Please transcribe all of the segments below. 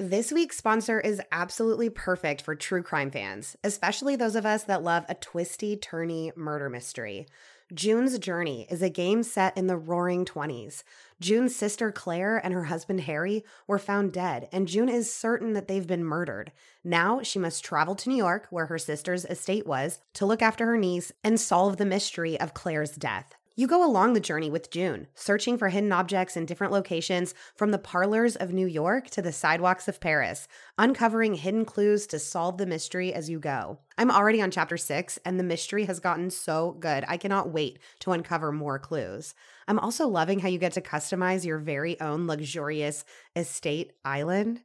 This week's sponsor is absolutely perfect for true crime fans, especially those of us that love a twisty, turny murder mystery. June's Journey is a game set in the roaring 20s. June's sister Claire and her husband Harry were found dead, and June is certain that they've been murdered. Now she must travel to New York, where her sister's estate was, to look after her niece and solve the mystery of Claire's death. You go along the journey with June, searching for hidden objects in different locations from the parlors of New York to the sidewalks of Paris, uncovering hidden clues to solve the mystery as you go. I'm already on chapter six, and the mystery has gotten so good. I cannot wait to uncover more clues. I'm also loving how you get to customize your very own luxurious estate island.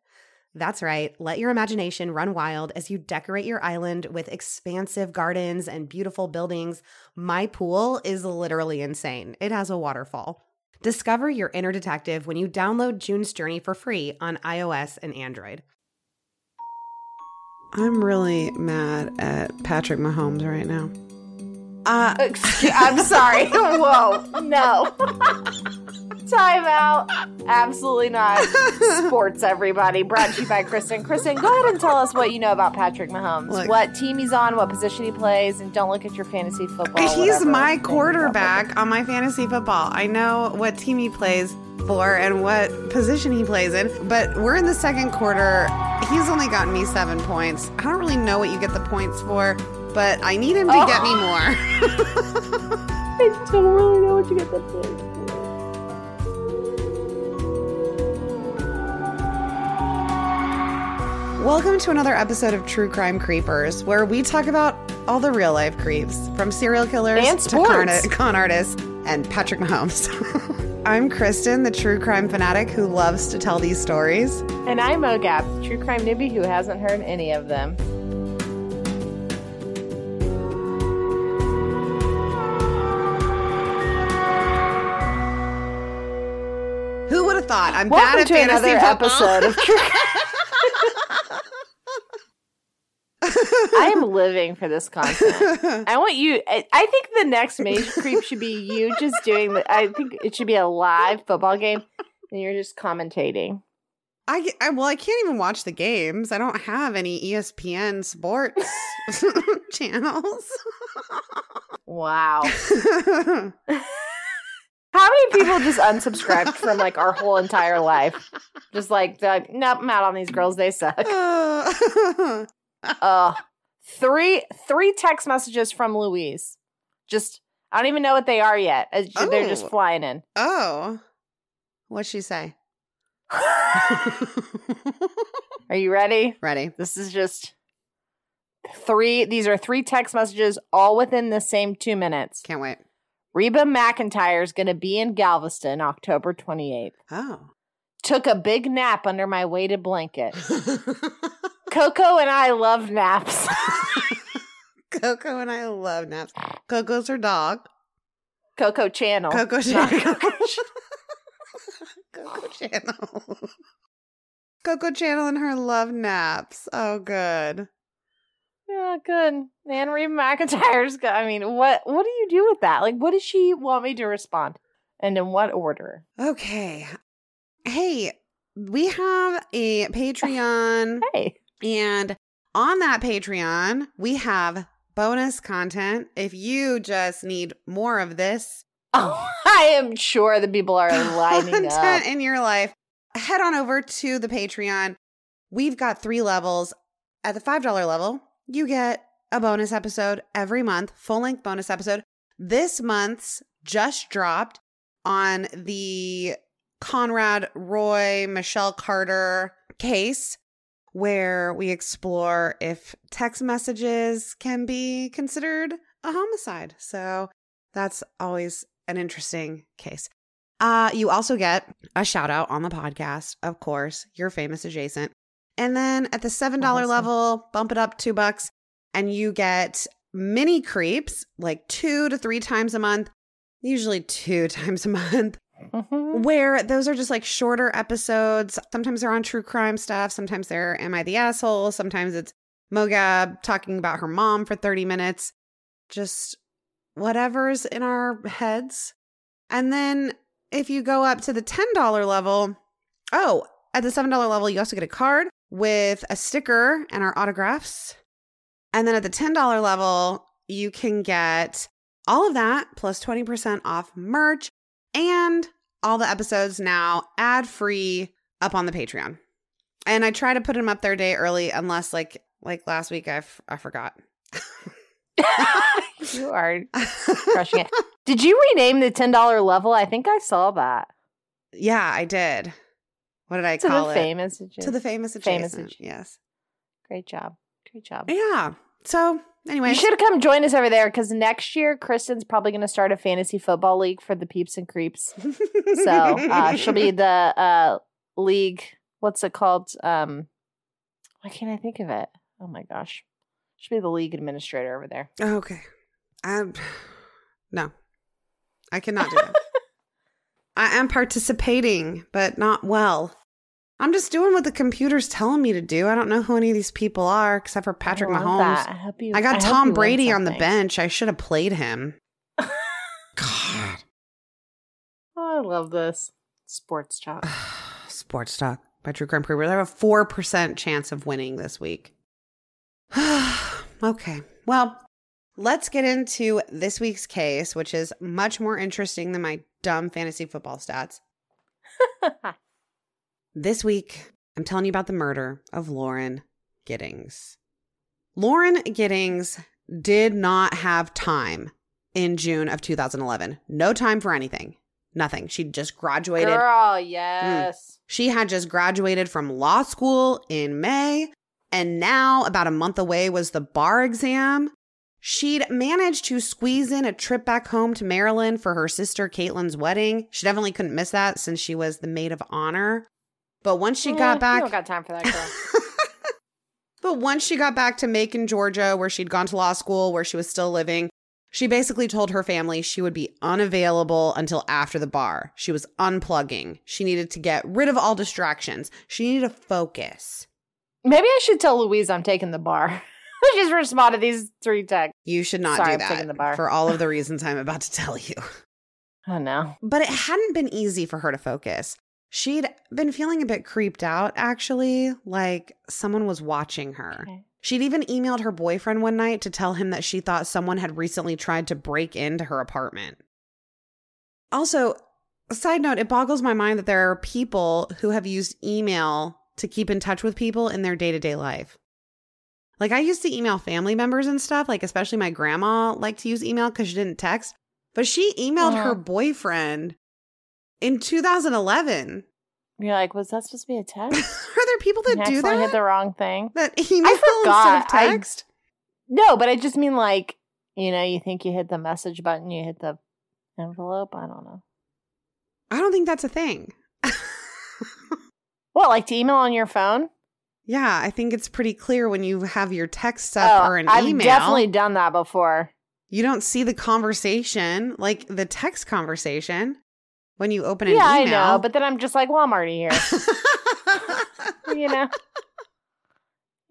That's right. Let your imagination run wild as you decorate your island with expansive gardens and beautiful buildings. My pool is literally insane. It has a waterfall. Discover your inner detective when you download June's Journey for free on iOS and Android. I'm really mad at Patrick Mahomes right now. Uh, I'm sorry. Whoa, no. Time out. Absolutely not. Sports, everybody. Brought to you by Kristen. Kristen, go ahead and tell us what you know about Patrick Mahomes. Look. what team he's on, what position he plays, and don't look at your fantasy football. He's whatever my thing. quarterback on my fantasy football. I know what team he plays for and what position he plays in, but we're in the second quarter. He's only gotten me seven points. I don't really know what you get the points for, but I need him to Oh. get me more. I don't really know what you get the points for. Welcome to another episode of True Crime Creepers, where we talk about all the real life creeps, from serial killers to con, con artists and Patrick Mahomes. I'm Kristen, the true crime fanatic who loves to tell these stories. And I'm Mogab, the true crime newbie who hasn't heard any of them. Who would have thought? I'm Welcome bad at to fantasy another football. episode of True I am living for this content. I want you. I, I think the next major creep should be you just doing the. I think it should be a live football game, and you're just commentating. I, I well, I can't even watch the games. I don't have any ESPN sports channels. Wow. How many people just unsubscribed from like our whole entire life? Just like, like nope, I'm out on these girls. They suck. Uh, Uh, three three text messages from Louise. Just I don't even know what they are yet. Uh, They're just Oh. flying in. oh, what'd she say? Are you ready? Ready? This is just three. These are three text messages, all within the same two minutes. Can't wait. Reba McEntire is going to be in Galveston October 28th. Oh. Took a big nap under my weighted blanket. Coco and I love naps. Coco and I love naps. Coco's her dog. Coco Channel. Coco Channel. Coco Coco Channel. Coco Channel and her love naps. Oh, good. Yeah, good. And Reba McEntire's got, I mean, what what do you do with that? Like, what does she want me to respond? And in what order? Okay. Hey, we have a Patreon, Hey. and on that Patreon, we have bonus content. If you just need more of this Oh, I am sure the people are lining content up. in your life, head on over to the Patreon. We've got three levels. At the $5 level, you get a bonus episode every month, full length bonus episode. This month's just dropped on the Conrad Roy, Michelle Carter case, where we explore if text messages can be considered a homicide. So that's always an interesting case. Uh, you also get a shout out on the podcast, of course, you're famous adjacent. And then at the $7 Awesome. level, bump it up two bucks, and you get mini creeps like two to three times a month, usually two times a month, Mhm. where those are just like shorter episodes. Sometimes they're on true crime stuff. Sometimes they're Am I the Asshole? Sometimes it's Mogab talking about her mom for 30 minutes. Just whatever's in our heads. And then if you go up to the $10 level, oh, at the $7 level, you also get a card with a sticker and our autographs. And then at the $10 level, you can get all of that plus 20% off merch and all the episodes now ad free up on the Patreon. And I try to put them up there day early unless like like last week I, f- I forgot. you are crushing it. Did you rename the $10 level? I think I saw that. Yeah, I did. What did I to call it? famous to the famous adjacent. To the famous adjacent. Yes. Great job. Great job. Yeah. So anyway, You should come join us over there because next year Kristen's probably going to start a fantasy football league for the peeps and creeps. So uh, she'll be the uh, league. What's it called? Um, why can't I think of it? Oh my gosh, she'll be the league administrator over there. okay. Um, no, I cannot do that. I am participating, but not well. I'm just doing what the computer's telling me to do. I don't know who any of these people are, except for Patrick I Mahomes. I you. I got hope Tom Brady on the bench. I should have played him. God. Oh, I love this sports talk. Sports talk by True Crime Creeper. They have a 4% chance of winning this week. okay. Well, let's get into this week's case, which is much more interesting than my dumb fantasy football stats. This week, I'm telling you about the murder of Lauren Giddings. Lauren Giddings did not have time in June of 2011. No time for anything. Nothing. She just graduated. Girl, mm. yes. She had just graduated from law school in May, and now, about a month away, was the bar exam. She'd managed to squeeze in a trip back home to Maryland for her sister Caitlin's wedding. She definitely couldn't miss that since she was the maid of honor. But once she Eh, got You back, don't got time for that, girl. but once she got back to Macon, Georgia, where she'd gone to law school, where she was still living, she basically told her family she would be unavailable until after the bar. She was unplugging. She needed to get rid of all distractions. She needed to focus. Maybe I should tell Louise I'm taking the bar. She's responded to these three texts. You should not Sorry, do I'm taking the bar. that for all of the reasons I'm about to tell you. Oh no. But it hadn't been easy for her to focus. She'd been feeling a bit creeped out, actually, like someone was watching her. Okay. She'd even emailed her boyfriend one night to tell him that she thought someone had recently tried to break into her apartment. Also, side note, it boggles my mind that there are people who have used email to keep in touch with people in their day to day life. Like, I used to email family members and stuff, like, especially my grandma liked to use email because she didn't text, but she emailed Uh-huh. her boyfriend in 2011. You're like, was that supposed to be a text? are there people that do that? hit the wrong thing. that email instead forgot. of I- text? No, but I just mean like, you know, you think you hit the message button, you hit the envelope. I don't know. I don't think that's a thing. What, like to email on your phone? yeah, I think it's pretty clear when you have your text up oh, or an Oh, I've email. definitely done that before. you don't see the conversation, like the text conversation, when you open an yeah, I know, but then I'm just like, well, I'm already here. you know,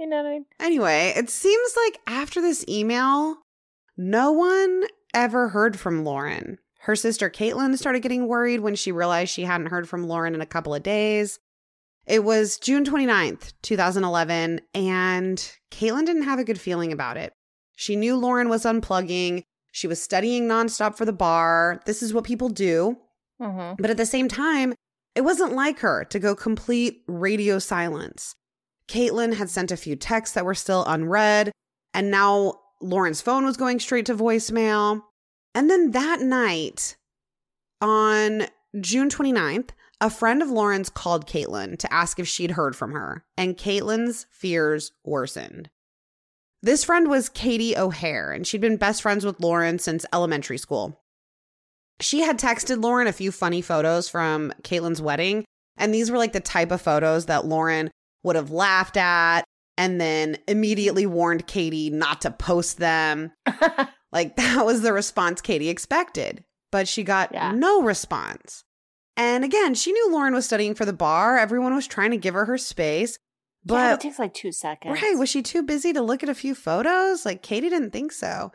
you know what I mean? anyway, it seems like after this email, no one ever heard from Lauren. Her sister Caitlin started getting worried when she realized she hadn't heard from Lauren in a couple of days. It was June 29th, 2011, and Caitlin didn't have a good feeling about it. She knew Lauren was unplugging. She was studying nonstop for the bar. This is what people do. Mm-hmm. But at the same time, it wasn't like her to go complete radio silence. Caitlin had sent a few texts that were still unread, and now Lauren's phone was going straight to voicemail. And then that night, on June 29th, a friend of Lauren's called Caitlin to ask if she'd heard from her, and Caitlin's fears worsened. This friend was Katie O'Hare, and she'd been best friends with Lauren since elementary school. She had texted Lauren a few funny photos from Caitlin's wedding, and these were like the type of photos that Lauren would have laughed at and then immediately warned Katie not to post them. Like that was the response Katie expected, but she got Yeah. no response. And again, she knew Lauren was studying for the bar. Everyone was trying to give her her space. yeah, it But takes like two seconds. right, was she too busy to look at a few photos? Like Katie didn't think so.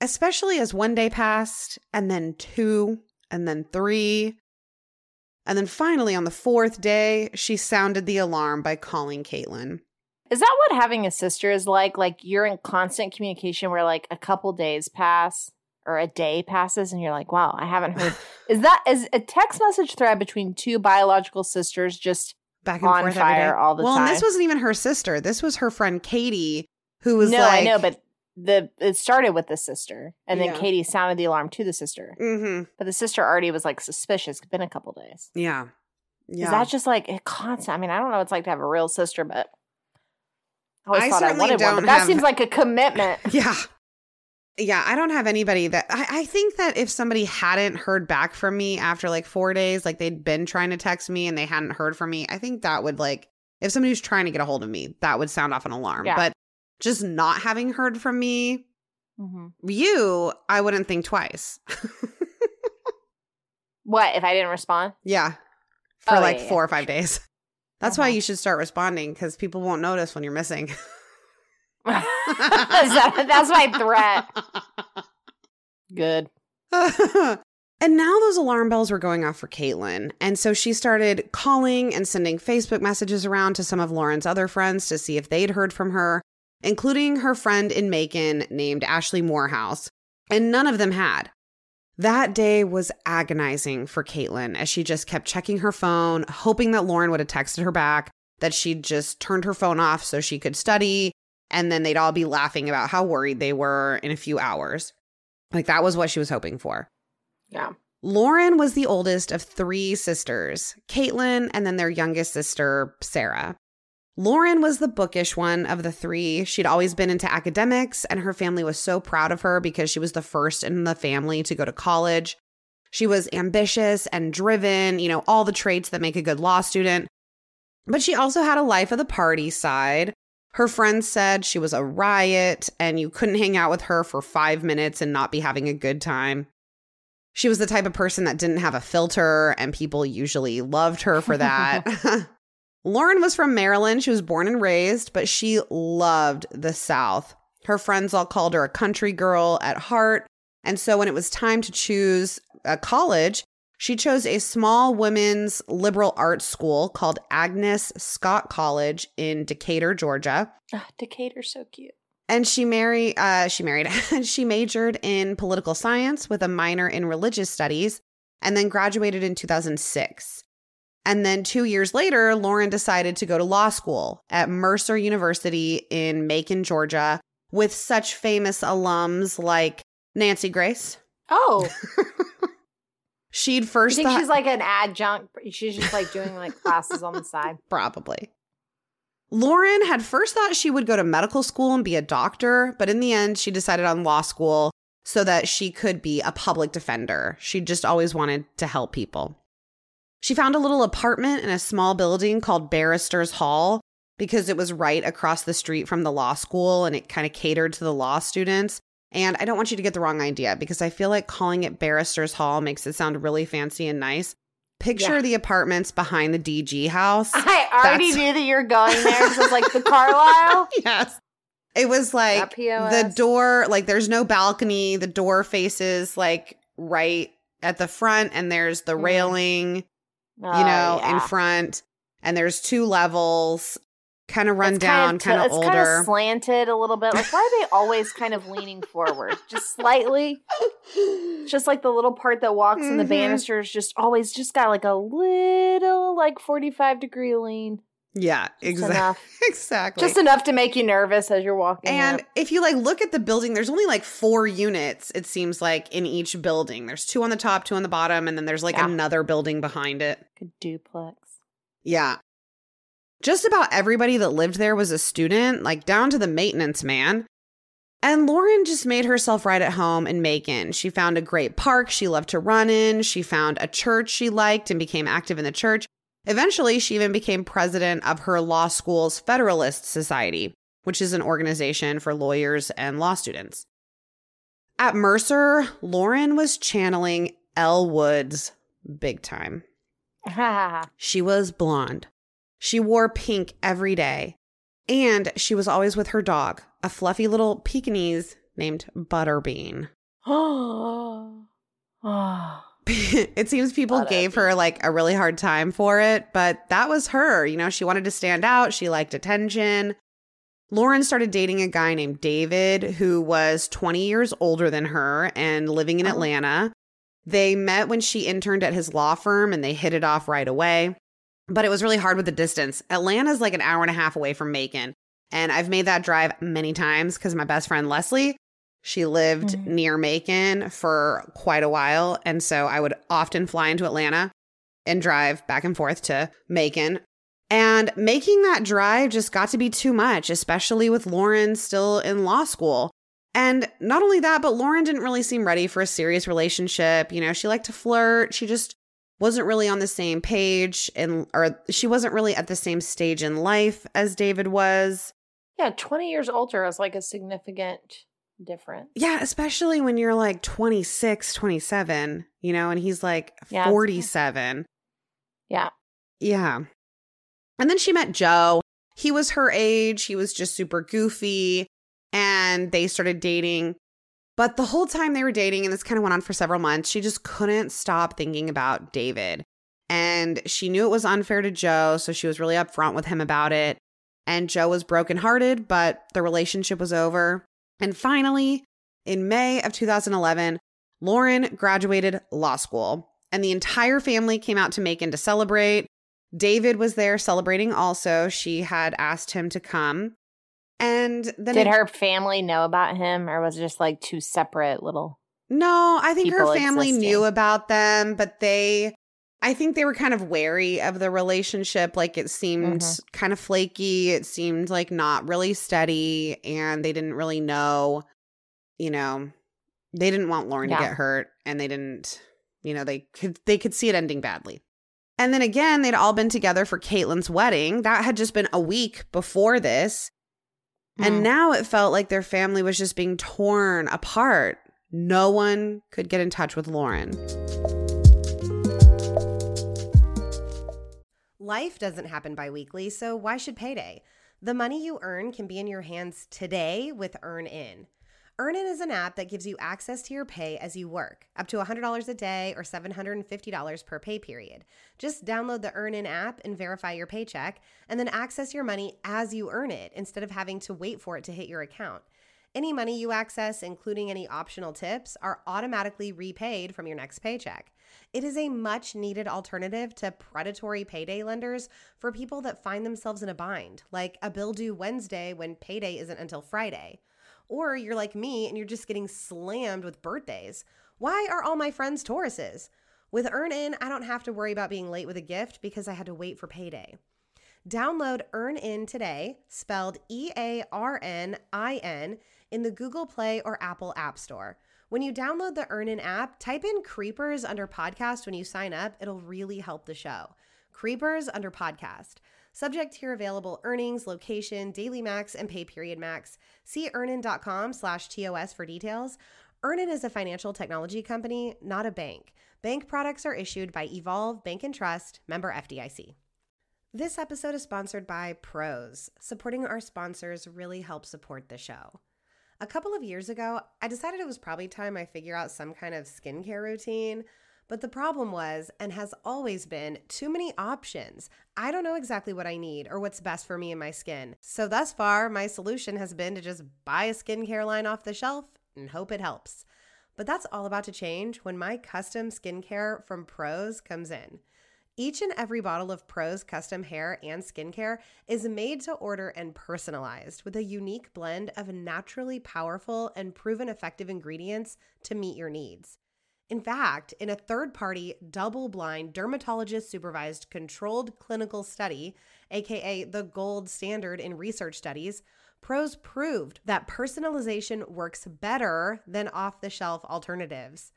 Especially as one day passed and then two and then three. And then finally, on the fourth day, she sounded the alarm by calling Caitlin. Is that what having a sister is like? Like you're in constant communication where like a couple days pass or a day passes and you're like, wow, I haven't heard. is that is a text message thread between two biological sisters just Back and on forth every fire day. all the well, time? and this wasn't even her sister. This was her friend Katie, who was no, like, I know, but the it started with the sister, and then Yeah. Katie sounded the alarm to the sister, mm-hmm. but the sister already was like suspicious. It's been a couple days. yeah, yeah. Is that just like a constant? I mean, I don't know what it's like to have a real sister, but I always I thought I wanted one. But that have- seems like a commitment. Yeah. Yeah, I don't have anybody that I, I think that if somebody hadn't heard back from me after like four days, like they'd been trying to text me and they hadn't heard from me, I think that would like if somebody was trying to get a hold of me, that would sound off an alarm. Yeah. But just not having heard from me, hmm you, I wouldn't think twice. What if I didn't respond? yeah. For Oh, like yeah, yeah, four or five days. That's why Uh-huh. you should start responding because people won't notice when you're missing. that's, that's my threat. Good. and now those alarm bells were going off for Caitlin. And so she started calling and sending Facebook messages around to some of Lauren's other friends to see if they'd heard from her, including her friend in Macon named Ashley Morehouse. And none of them had. That day was agonizing for Caitlin as she just kept checking her phone, hoping that Lauren would have texted her back, that she'd just turned her phone off so she could study, and then they'd all be laughing about how worried they were in a few hours. Like that was what she was hoping for. Yeah. Lauren was the oldest of three sisters Caitlin, and then their youngest sister, Sarah. Lauren was the bookish one of the three. She'd always been into academics, and her family was so proud of her because she was the first in the family to go to college. She was ambitious and driven, you know, all the traits that make a good law student. But she also had a life of the party side. Her friends said she was a riot and you couldn't hang out with her for five minutes and not be having a good time. She was the type of person that didn't have a filter, and people usually loved her for that. Lauren was from Maryland. She was born and raised, but she loved the South. Her friends all called her a country girl at heart. And so when it was time to choose a college, she chose a small women's liberal arts school called Agnes Scott College in Decatur, Georgia Ah, Decatur's so cute. and she married uh she married she majored in political science with a minor in religious studies and then graduated in 2006 and then 2 years later Lauren decided to go to law school at Mercer University in Macon Georgia with such famous alums like Nancy Grace Oh, she'd I first think thought- she's like an adjunct. She's just like doing like classes on the side. Probably. Lauren had first thought she would go to medical school and be a doctor, but in the end, she decided on law school so that she could be a public defender. She just always wanted to help people. She found a little apartment in a small building called Barrister's Hall because it was right across the street from the law school and it kind of catered to the law students. And I don't want you to get the wrong idea because I feel like calling it Barrister's Hall makes it sound really fancy and nice. Picture Yeah. the apartments behind the DG house. I already That's- knew that you're going there because it's like the Carlisle. yes. It was like the door, like there's no balcony. The door faces like right at the front, and there's the Mm. railing, you Oh, know, in front. And there's two levels, kind of run It's down, t- kind of it's older. kind of slanted a little bit. Like, why are they always kind of leaning forward, just slightly? Just like the little part that walks in the Mhm. banisters, just always just got like a little like forty five degree lean. Yeah, exactly. exactly. just enough to make you nervous as you're walking. And up. if you like look at the building, there's only like four units, it seems like, in each building. There's two on the top, two on the bottom, and then there's like Yeah. another building behind it. a duplex. Yeah. Just about everybody that lived there was a student, like down to the maintenance man. And Lauren just made herself right at home in Macon. She found a great park she loved to run in. She found a church she liked and became active in the church. Eventually, she even became president of her law school's Federalist Society, which is an organization for lawyers and law students. At Mercer, Lauren was channeling Elle Woods big time. She was blonde. She wore pink every day. And she was always with her dog, a fluffy little Pekingese named Butterbean. oh, it seems people gave her like a really hard time for it, but that was her. You know, she wanted to stand out, she liked attention. Lauren started dating a guy named David who was 20 years older than her and living in Oh. Atlanta. They met when she interned at his law firm and they hit it off right away. But it was really hard with the distance. Atlanta's like an hour and a half away from Macon. And I've made that drive many times because my best friend Leslie, she lived Mhm. near Macon for quite a while. And so I would often fly into Atlanta and drive back and forth to Macon. And making that drive just got to be too much, especially with Lauren still in law school. And not only that, but Lauren didn't really seem ready for a serious relationship. You know, she liked to flirt. She just wasn't really on the same page and or she wasn't really at the same stage in life as David was. Yeah, 20 years older is like a significant difference. Yeah, especially when you're like 26, 27, you know, and he's like Yeah, 47. Yeah. Yeah. And then she met Joe. He was her age. He was just super goofy. And they started dating. But the whole time they were dating, and this kind of went on for several months, she just couldn't stop thinking about David. And she knew it was unfair to Joe. So she was really upfront with him about it. And Joe was brokenhearted, but the relationship was over. And finally, in May of 2011, Lauren graduated law school, and the entire family came out to Macon to celebrate. David was there celebrating also. She had asked him to come. And then Did it- her family know about him or was it just like two separate little No, I think her family existing? knew about them, but they I think they were kind of wary of the relationship. Like it seemed Mhm. kind of flaky. It seemed like not really steady and they didn't really know, you know, they didn't want Lauren Yeah. to get hurt and they didn't, you know, they could they could see it ending badly. And then again, they'd all been together for Caitlin's wedding. That had just been a week before this. And Hmm. now it felt like their family was just being torn apart. No one could get in touch with Lauren. Life doesn't happen bi weekly, so why should payday? The money you earn can be in your hands today with EarnIn. EarnIn is an app that gives you access to your pay as you work, up to $100 a day or $750 per pay period. Just download the EarnIn app and verify your paycheck, and then access your money as you earn it instead of having to wait for it to hit your account. Any money you access, including any optional tips, are automatically repaid from your next paycheck. It is a much needed alternative to predatory payday lenders for people that find themselves in a bind, like a bill due Wednesday when payday isn't until Friday. Or you're like me and you're just getting slammed with birthdays. Why are all my friends Tauruses? With EarnIn, I don't have to worry about being late with a gift because I had to wait for payday. Download EarnIn today, spelled E A R N I N, in the Google Play or Apple App Store. When you download the EarnIn app, type in Creepers under podcast when you sign up. It'll really help the show. Creepers under podcast. Subject to your available earnings, location, daily max, and pay period max. See earnin.com slash TOS for details. Earnin is a financial technology company, not a bank. Bank products are issued by Evolve Bank and Trust, member FDIC. This episode is sponsored by Prose. Supporting our sponsors really helps support the show. A couple of years ago, I decided it was probably time I figure out some kind of skincare routine. But the problem was, and has always been, too many options. I don't know exactly what I need or what's best for me and my skin. So, thus far, my solution has been to just buy a skincare line off the shelf and hope it helps. But that's all about to change when my custom skincare from Prose comes in. Each and every bottle of Prose custom hair and skincare is made to order and personalized with a unique blend of naturally powerful and proven effective ingredients to meet your needs. In fact, in a third party, double blind, dermatologist supervised controlled clinical study, aka the gold standard in research studies, Prose proved that personalization works better than off the shelf alternatives.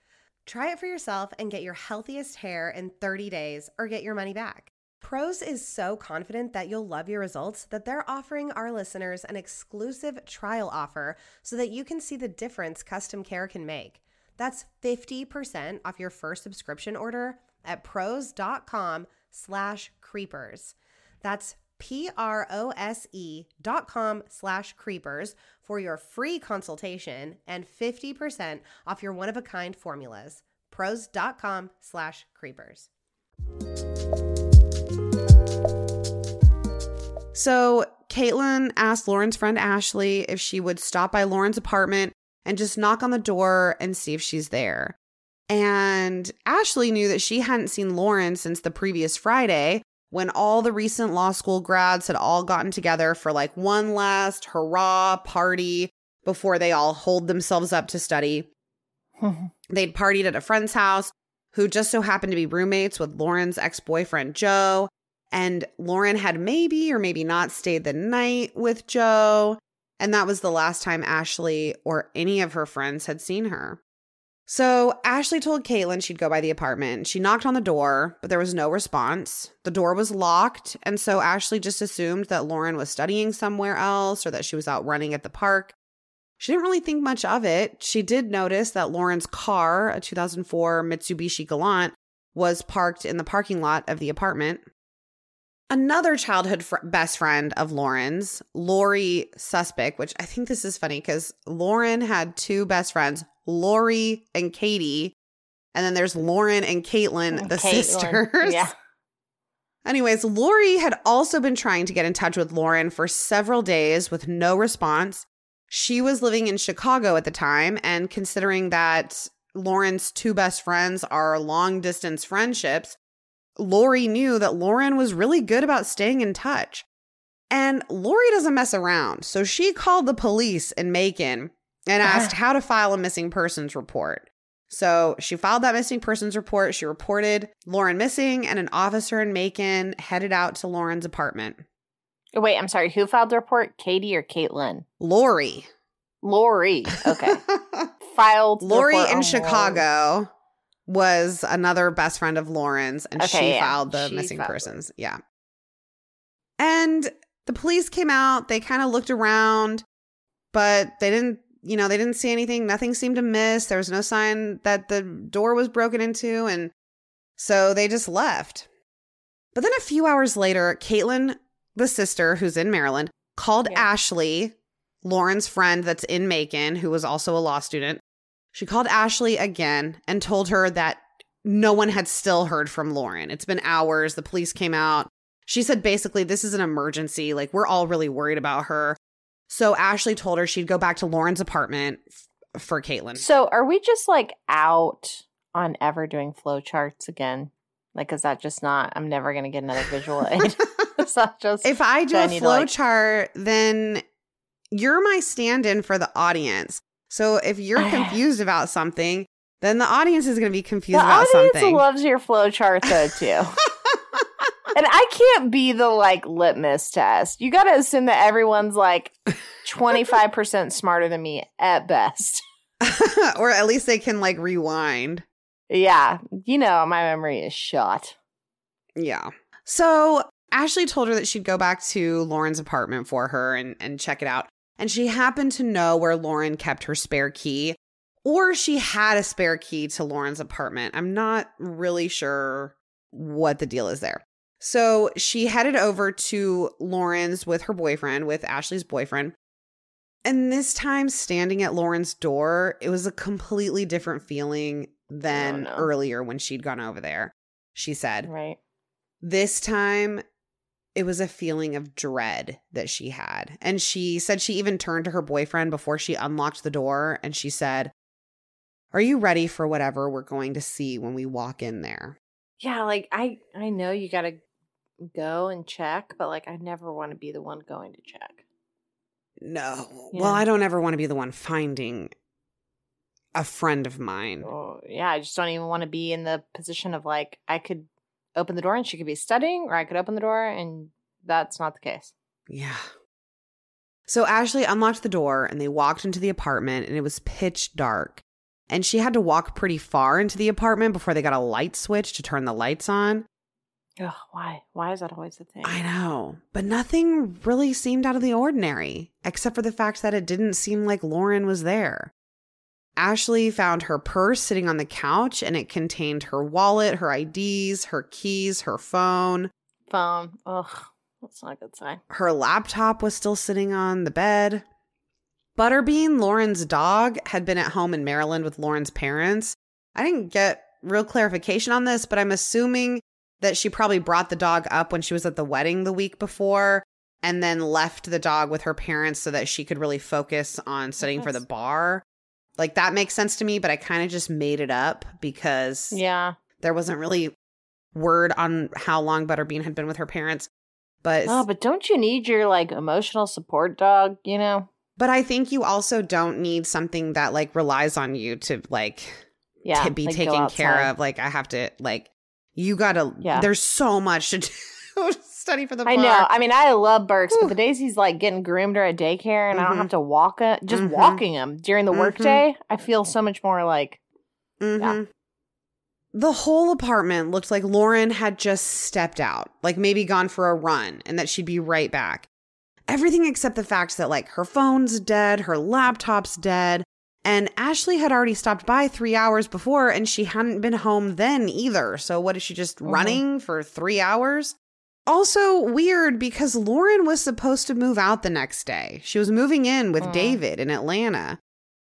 Try it for yourself and get your healthiest hair in 30 days or get your money back. Prose is so confident that you'll love your results that they're offering our listeners an exclusive trial offer so that you can see the difference custom care can make. That's 50% off your first subscription order at prose.com slash creepers. That's P-R-O-S-E dot com slash creepers for your free consultation and 50% off your one-of-a-kind formulas. Prose.com slash creepers. So Caitlin asked Lauren's friend Ashley if she would stop by Lauren's apartment and just knock on the door and see if she's there. And Ashley knew that she hadn't seen Lauren since the previous Friday when all the recent law school grads had all gotten together for like one last hurrah party before they all holed themselves up to study. They'd partied at a friend's house who just so happened to be roommates with Lauren's ex boyfriend, Joe. And Lauren had maybe or maybe not stayed the night with Joe. And that was the last time Ashley or any of her friends had seen her. So Ashley told Caitlin she'd go by the apartment. She knocked on the door, but there was no response. The door was locked. And so Ashley just assumed that Lauren was studying somewhere else or that she was out running at the park. She didn't really think much of it. She did notice that Lauren's car, a 2004 Mitsubishi Galant, was parked in the parking lot of the apartment. Another childhood fr- best friend of Lauren's, Lori Suspic, which I think this is funny because Lauren had two best friends, Lori and Katie. And then there's Lauren and Caitlin, oh, the Caitlin. sisters. Yeah. Anyways, Lori had also been trying to get in touch with Lauren for several days with no response. She was living in Chicago at the time, and considering that Lauren's two best friends are long distance friendships, Lori knew that Lauren was really good about staying in touch. And Lori doesn't mess around, so she called the police in Macon and uh-huh. asked how to file a missing persons report. So she filed that missing persons report. She reported Lauren missing, and an officer in Macon headed out to Lauren's apartment. Oh, wait, I'm sorry. Who filed the report? Katie or Caitlin? Lori. Lori. Okay. filed. Lori in Chicago was another best friend of Lauren's, and Okay, she yeah. filed the She missing filed persons. Yeah. And the police came out. They kind of looked around, but they didn't, you know, they didn't see anything. Nothing seemed to miss. There was no sign that the door was broken into. And so they just left. But then a few hours later, Caitlin, the sister who's in Maryland, called Yeah. Ashley, Lauren's friend that's in Macon, who was also a law student. She called Ashley again and told her that no one had still heard from Lauren. It's been hours. The police came out. She said basically, this is an emergency. Like, we're all really worried about her. So Ashley told her she'd go back to Lauren's apartment f- for Caitlin. So are we just like out on ever doing flow charts again? Like, is that just not? I'm never gonna get another visual aid. is that just? if I do I a need flow like- chart, then you're my stand in for the audience. So if you're confused about something, then the audience is going to be confused the about audience something. loves your flow chart though too. And I can't be the like litmus test. You got to assume that everyone's like 25% smarter than me at best. or at least they can like rewind. Yeah, you know, my memory is shot. Yeah. So Ashley told her that she'd go back to Lauren's apartment for her and, and check it out. And she happened to know where Lauren kept her spare key, or she had a spare key to Lauren's apartment. I'm not really sure what the deal is there. So she headed over to Lauren's with her boyfriend, with Ashley's boyfriend. And this time, standing at Lauren's door, it was a completely different feeling oh, than no. earlier when she'd gone over there. She said, Right. this time, it was a feeling of dread that she had. And she said she even turned to her boyfriend before she unlocked the door and she said, Are you ready for whatever we're going to see when we walk in there? Yeah, like I I know you got to go and check, but like I never want to be the one going to check. No. Yeah. Well, I don't ever want to be the one finding a friend of mine. Oh, yeah, I just don't even want to be in the position of like I could open the door and she could be studying, or I could open the door and that's not the case. Yeah. So Ashley unlocked the door and they walked into the apartment and it was pitch dark. And she had to walk pretty far into the apartment before they got a light switch to turn the lights on. Ugh, why? Why is that always the thing? I know, but nothing really seemed out of the ordinary, except for the fact that it didn't seem like Lauren was there. Ashley found her purse sitting on the couch and it contained her wallet, her IDs, her keys, her phone. Phone. Ugh, that's not a good sign. Her laptop was still sitting on the bed. Butterbean, Lauren's dog, had been at home in Maryland with Lauren's parents, I didn't get real clarification on this, but I'm assuming that she probably brought the dog up when she was at the wedding the week before and then left the dog with her parents so that she could really focus on studying for the bar. Like that makes sense to me, but I kind of just made it up because Yeah. there wasn't really word on how long Butterbean had been with her parents. But Oh, but don't you need your like emotional support dog, you know? but I think you also don't need something that like relies on you to like Yeah. to be like, taken care of. Like I have to like you gotta Yeah. there's so much to do study for the I know. I mean, I love Burks, Whew. but the days he's like getting groomed or at daycare and I Mhm. don't have to walk it, just Mhm. walking him during the Mhm. workday, I feel so much more like, Mhm. The whole apartment looked like Lauren had just stepped out, like maybe gone for a run, and that she'd be right back. Everything except the fact that, like, her phone's dead, her laptop's dead, and Ashley had already stopped by three hours before, and she hadn't been home then either. So, what is she just Mhm. running for three hours? Also, weird because Lauren was supposed to move out the next day. She was moving in with Mm. David in Atlanta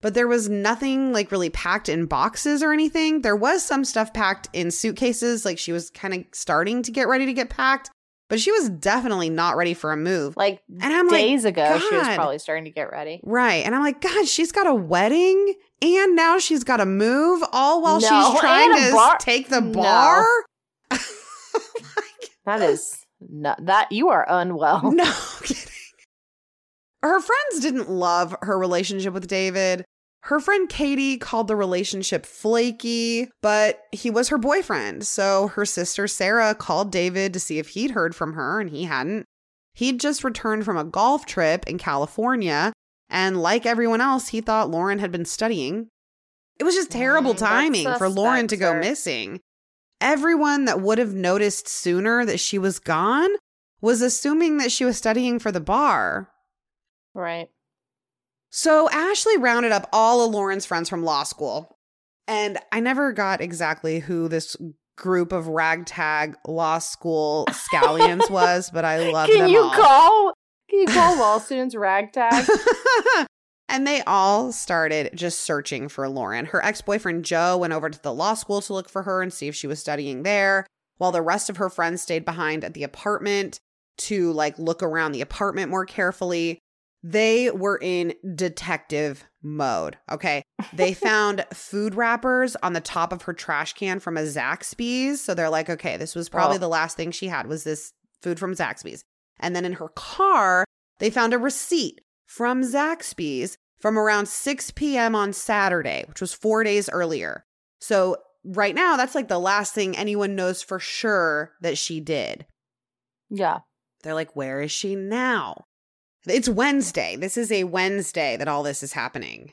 but there was nothing like really packed in boxes or anything. There was some stuff packed in suitcases, like she was kind of starting to get ready to get packed, but she was definitely not ready for a move. like And I'm like, days ago, she was probably starting to get ready. right. And I'm like, God, she's got a wedding and now she's got to move all while No, she's trying to bar- take the No. bar. That is not that you are unwell. No kidding. Her friends didn't love her relationship with David. Her friend Katie called the relationship flaky, but he was her boyfriend. So her sister Sarah called David to see if he'd heard from her, and he hadn't. He'd just returned from a golf trip in California, and like everyone else, he thought Lauren had been studying. It was just terrible timing for Lauren to go missing. Everyone that would have noticed sooner that she was gone was assuming that she was studying for the bar. Right. So Ashley rounded up all of Lauren's friends from law school. And I never got exactly who this group of ragtag law school scallions was, but I love Can them you all. call? Can you call law students ragtag? and they all started just searching for Lauren. Her ex boyfriend Joe went over to the law school to look for her and see if she was studying there, while the rest of her friends stayed behind at the apartment to like look around the apartment more carefully. They were in detective mode. Okay. They found food wrappers on the top of her trash can from a Zaxby's. So they're like, okay, this was probably Oh. the last thing she had was this food from Zaxby's. And then in her car, they found a receipt from Zaxby's from around 6 p.m. on Saturday, which was four days earlier. So right now, that's like the last thing anyone knows for sure that she did. yeah. They're like, where is she now? It's Wednesday. This is a Wednesday that all this is happening.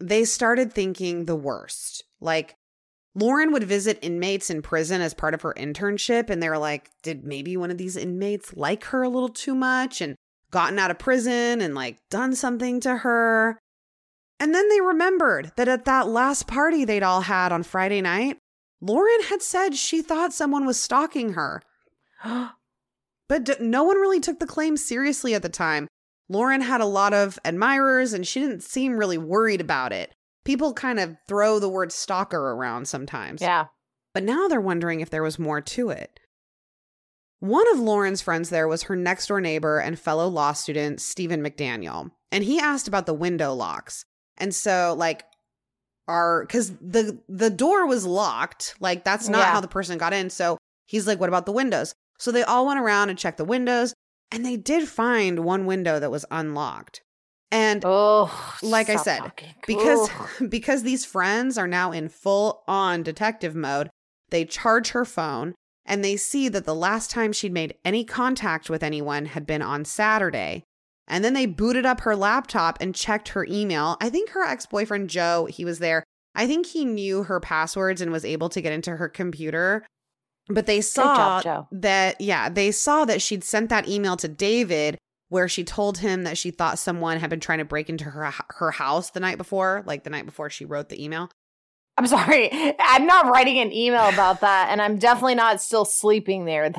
They started thinking the worst. Like, Lauren would visit inmates in prison as part of her internship, and they were like, did maybe one of these inmates like her a little too much and gotten out of prison and like done something to her? And then they remembered that at that last party they'd all had on Friday night, Lauren had said she thought someone was stalking her. But no one really took the claim seriously at the time. Lauren had a lot of admirers and she didn't seem really worried about it. People kind of throw the word stalker around sometimes. yeah. But now they're wondering if there was more to it. One of Lauren's friends there was her next door neighbor and fellow law student, Stephen McDaniel. And he asked about the window locks. And so, like, our because the the door was locked. Like, that's not Yeah. how the person got in. So he's like, What about the windows? So they all went around and checked the windows, and they did find one window that was unlocked. And Oh, Like I said, talking. because Ugh. because these friends are now in full on detective mode they charge her phone and they see that the last time she'd made any contact with anyone had been on saturday and then they booted up her laptop and checked her email i think her ex-boyfriend joe he was there i think he knew her passwords and was able to get into her computer but they saw job, that yeah they saw that she'd sent that email to david where she told him that she thought someone had been trying to break into her her house the night before, like the night before she wrote the email. I'm sorry. I'm not writing an email about that, and I'm definitely not still sleeping there.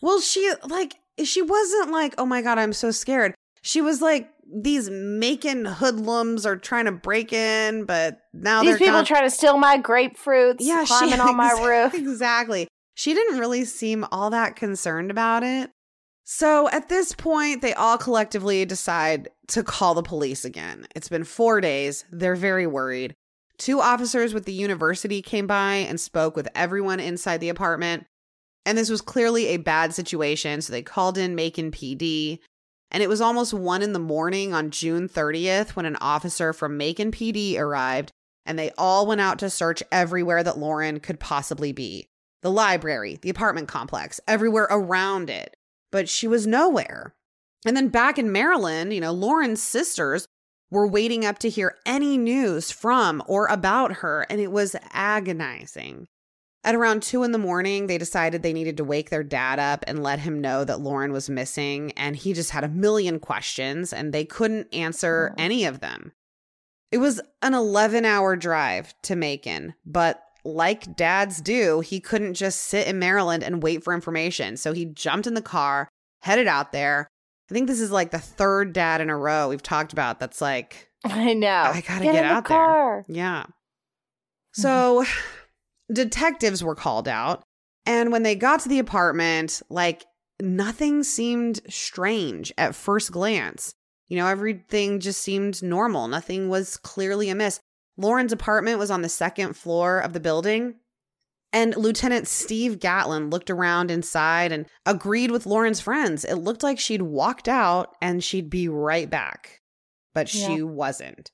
Well, she like she wasn't like, "Oh my god, I'm so scared." She was like, these Macon hoodlums are trying to break in, but now These they're people gonna- trying to steal my grapefruits, yeah, climbing on my roof. Exactly. She didn't really seem all that concerned about it. So at this point, they all collectively decide to call the police again. It's been four days. They're very worried. Two officers with the university came by and spoke with everyone inside the apartment. And this was clearly a bad situation. So they called in Macon PD. And it was almost one in the morning on June 30th when an officer from Macon PD arrived and they all went out to search everywhere that Lauren could possibly be the library, the apartment complex, everywhere around it. But she was nowhere. And then back in Maryland, you know, Lauren's sisters were waiting up to hear any news from or about her, and it was agonizing. At around two in the morning, they decided they needed to wake their dad up and let him know that Lauren was missing. And he just had a million questions, and they couldn't answer any of them. It was an 11 hour drive to Macon, but like dads do, he couldn't just sit in Maryland and wait for information. So he jumped in the car, headed out there. I think this is like the third dad in a row we've talked about that's like, I know. I gotta Get get in the out there. yeah. Mm. So detectives were called out. And when they got to the apartment, like nothing seemed strange at first glance. You know, everything just seemed normal. Nothing was clearly amiss. Lauren's apartment was on the second floor of the building. And Lieutenant Steve Gatlin looked around inside and agreed with Lauren's friends. It looked like she'd walked out and she'd be right back, but she Yeah. wasn't.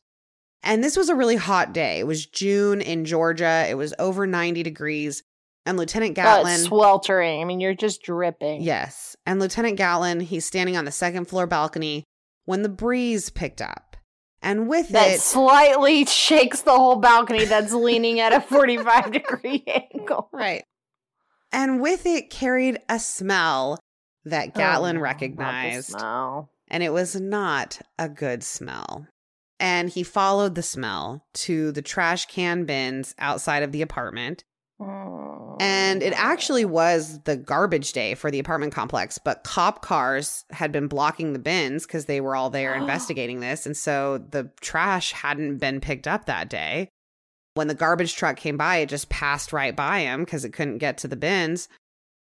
And this was a really hot day. It was June in Georgia. It was over 90 degrees. And Lieutenant Gatlin. sweltering. I mean, you're just dripping. Yes. And Lieutenant Gatlin, he's standing on the second floor balcony when the breeze picked up. And with it That it, slightly shakes the whole balcony that's leaning at a 45 degree angle. right. And with it carried a smell that oh, Gatlin Oh, recognized. And it was not a good smell. And he followed the smell to the trash can bins outside of the apartment. And it actually was the garbage day for the apartment complex, but cop cars had been blocking the bins because they were all there investigating this. And so the trash hadn't been picked up that day. When the garbage truck came by, it just passed right by him because it couldn't get to the bins.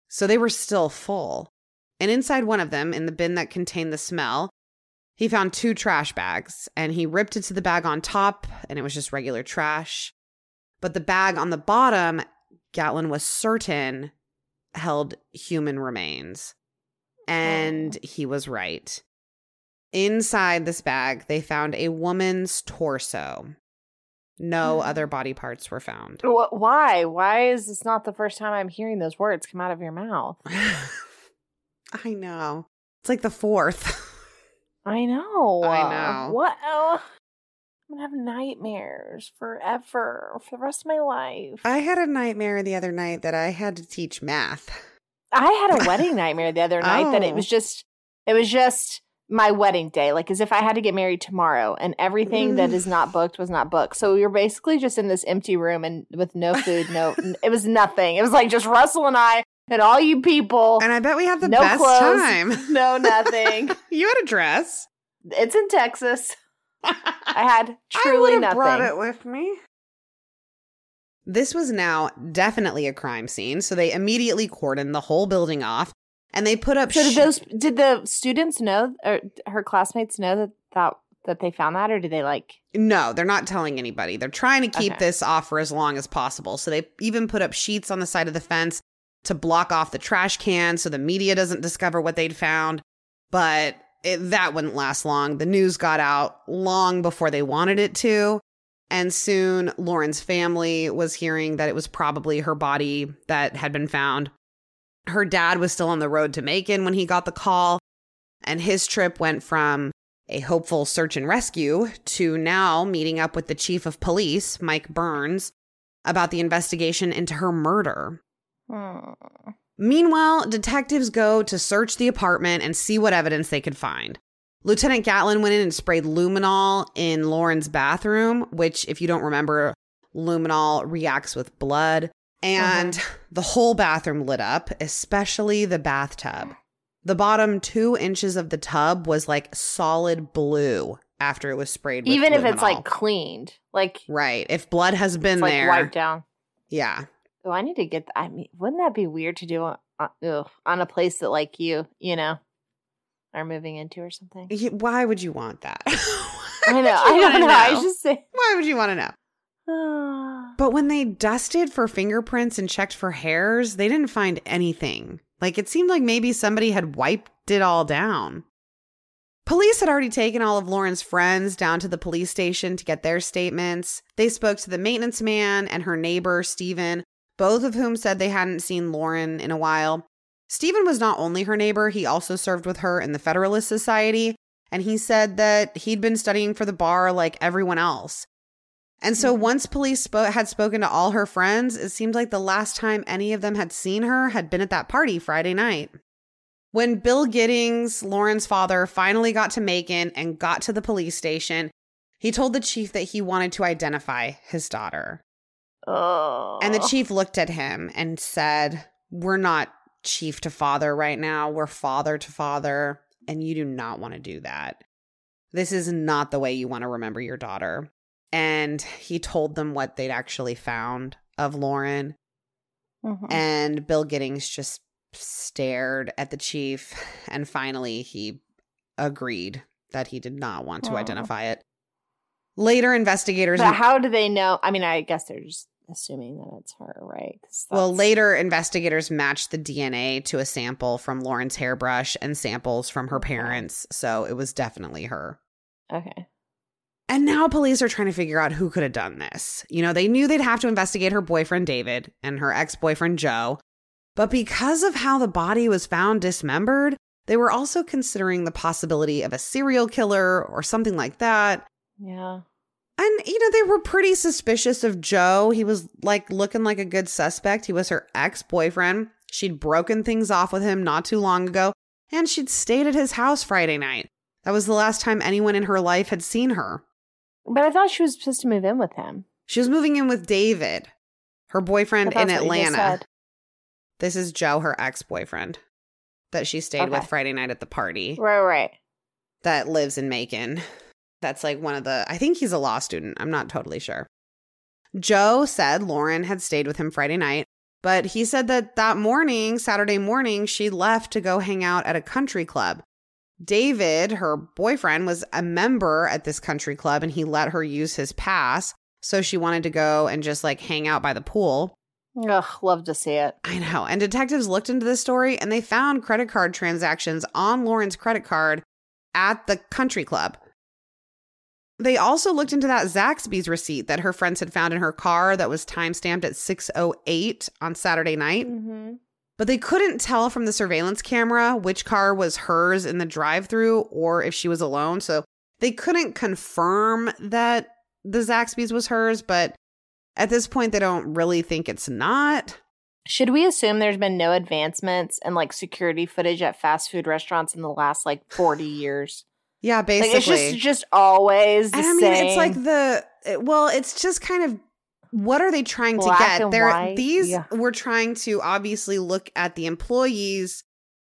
So they were still full. And inside one of them, in the bin that contained the smell, he found two trash bags and he ripped into the bag on top, and it was just regular trash. But the bag on the bottom Gatlin was certain held human remains. And oh. he was right. Inside this bag, they found a woman's torso. No hmm. other body parts were found. Wh- Why? Why is this not the first time I'm hearing those words come out of your mouth? I know. It's like the fourth. I know. I know. What? Oh, I'm gonna have nightmares forever for the rest of my life. I had a nightmare the other night that I had to teach math. I had a wedding nightmare the other night that it Oh. was just it was just my wedding day, like as if I had to get married tomorrow and everything that is not booked was not booked. So we were basically just in this empty room and with no food, no it was nothing. It was like just Russell and I and all you people. And I bet we had the No best clothes. time. no nothing. you had a dress. it's in Texas. I had truly would've nothing. brought it with me. This was now definitely a crime scene, so they immediately cordoned the whole building off, and they put up. So did sh- those did the students know or her classmates know that that that they found that or do they like no, they're not telling anybody. They're trying to keep Okay. this off for as long as possible. So they even put up sheets on the side of the fence to block off the trash can, so the media doesn't discover what they'd found. But it, that wouldn't last long. The news got out long before they wanted it to. And soon Lauren's family was hearing that it was probably her body that had been found. Her dad was still on the road to Macon when he got the call, and his trip went from a hopeful search and rescue to now meeting up with the chief of police, Mike Burns, about the investigation into her murder. hmm. Meanwhile, detectives go to search the apartment and see what evidence they could find. Lieutenant Gatlin went in and sprayed luminol in Lauren's bathroom, which, if you don't remember, luminol reacts with blood. And uh-huh. the whole bathroom lit up, especially the bathtub. The bottom two inches of the tub was like solid blue after it was sprayed. With Even if it's like cleaned, like right, if blood has been it's like there, wiped down. yeah, Oh, I need to get. I mean, wouldn't that be weird to do on, on, ugh, on a place that like you, you know, are moving into or something? Why would you want that? I know. I don't know. I just saying. Why would you want to know? But when they dusted for fingerprints and checked for hairs, they didn't find anything. Like it seemed like maybe somebody had wiped it all down. Police had already taken all of Lauren's friends down to the police station to get their statements. They spoke to the maintenance man and her neighbor, Stephen, both of whom said they hadn't seen Lauren in a while. Stephen was not only her neighbor, he also served with her in the Federalist Society, and he said that he'd been studying for the bar like everyone else. And so Mhm. once police spo- had spoken to all her friends, it seemed like the last time any of them had seen her had been at that party Friday night. When Bill Giddings, Lauren's father, finally got to Macon and got to the police station, he told the chief that he wanted to identify his daughter. Oh. And the chief looked at him and said, We're not chief to father right now. We're father to father. And you do not want to do that. This is not the way you want to remember your daughter. And he told them what they'd actually found of Lauren. Mhm. And Bill Giddings just stared at the chief. And finally, he agreed that he did not want to Aw. identify it. Later, investigators. But how do they know? I mean, I guess they're just assuming that it's her, right? Well, later investigators matched the DNA to a sample from Lauren's hairbrush and samples from her parents, so it was definitely her. Okay. And now police are trying to figure out who could have done this. You know, they knew they'd have to investigate her boyfriend David and her ex-boyfriend Joe, but because of how the body was found dismembered, they were also considering the possibility of a serial killer or something like that. Yeah. And, you know, they were pretty suspicious of Joe. He was like looking like a good suspect. He was her ex boyfriend. She'd broken things off with him not too long ago, and she'd stayed at his house Friday night. That was the last time anyone in her life had seen her. But I thought she was supposed to move in with him. She was moving in with David, her boyfriend in that's what you just Atlanta. This is Joe, her ex boyfriend, that she stayed with Friday night at the party Right, right. that lives in Macon. That's like one of the, I think he's a law student. I'm not totally sure. Joe said Lauren had stayed with him Friday night, but he said that that morning, Saturday morning, she left to go hang out at a country club. David, her boyfriend, was a member at this country club and he let her use his pass. So she wanted to go and just like hang out by the pool. Ugh, love to see it. I know. And detectives looked into this story and they found credit card transactions on Lauren's credit card at the country club. They also looked into that Zaxby's receipt that her friends had found in her car that was timestamped at 608 on Saturday night. Mm-hmm. But they couldn't tell from the surveillance camera which car was hers in the drive-through or if she was alone. So they couldn't confirm that the Zaxby's was hers, but at this point they don't really think it's not. Should we assume there's been no advancements in like security footage at fast food restaurants in the last like 40 years? Yeah, basically. Like it's just just always I mean, same. it's like the it- well, it's just kind of what are they trying Black to get? They're white, these yeah. we're trying to obviously look at the employees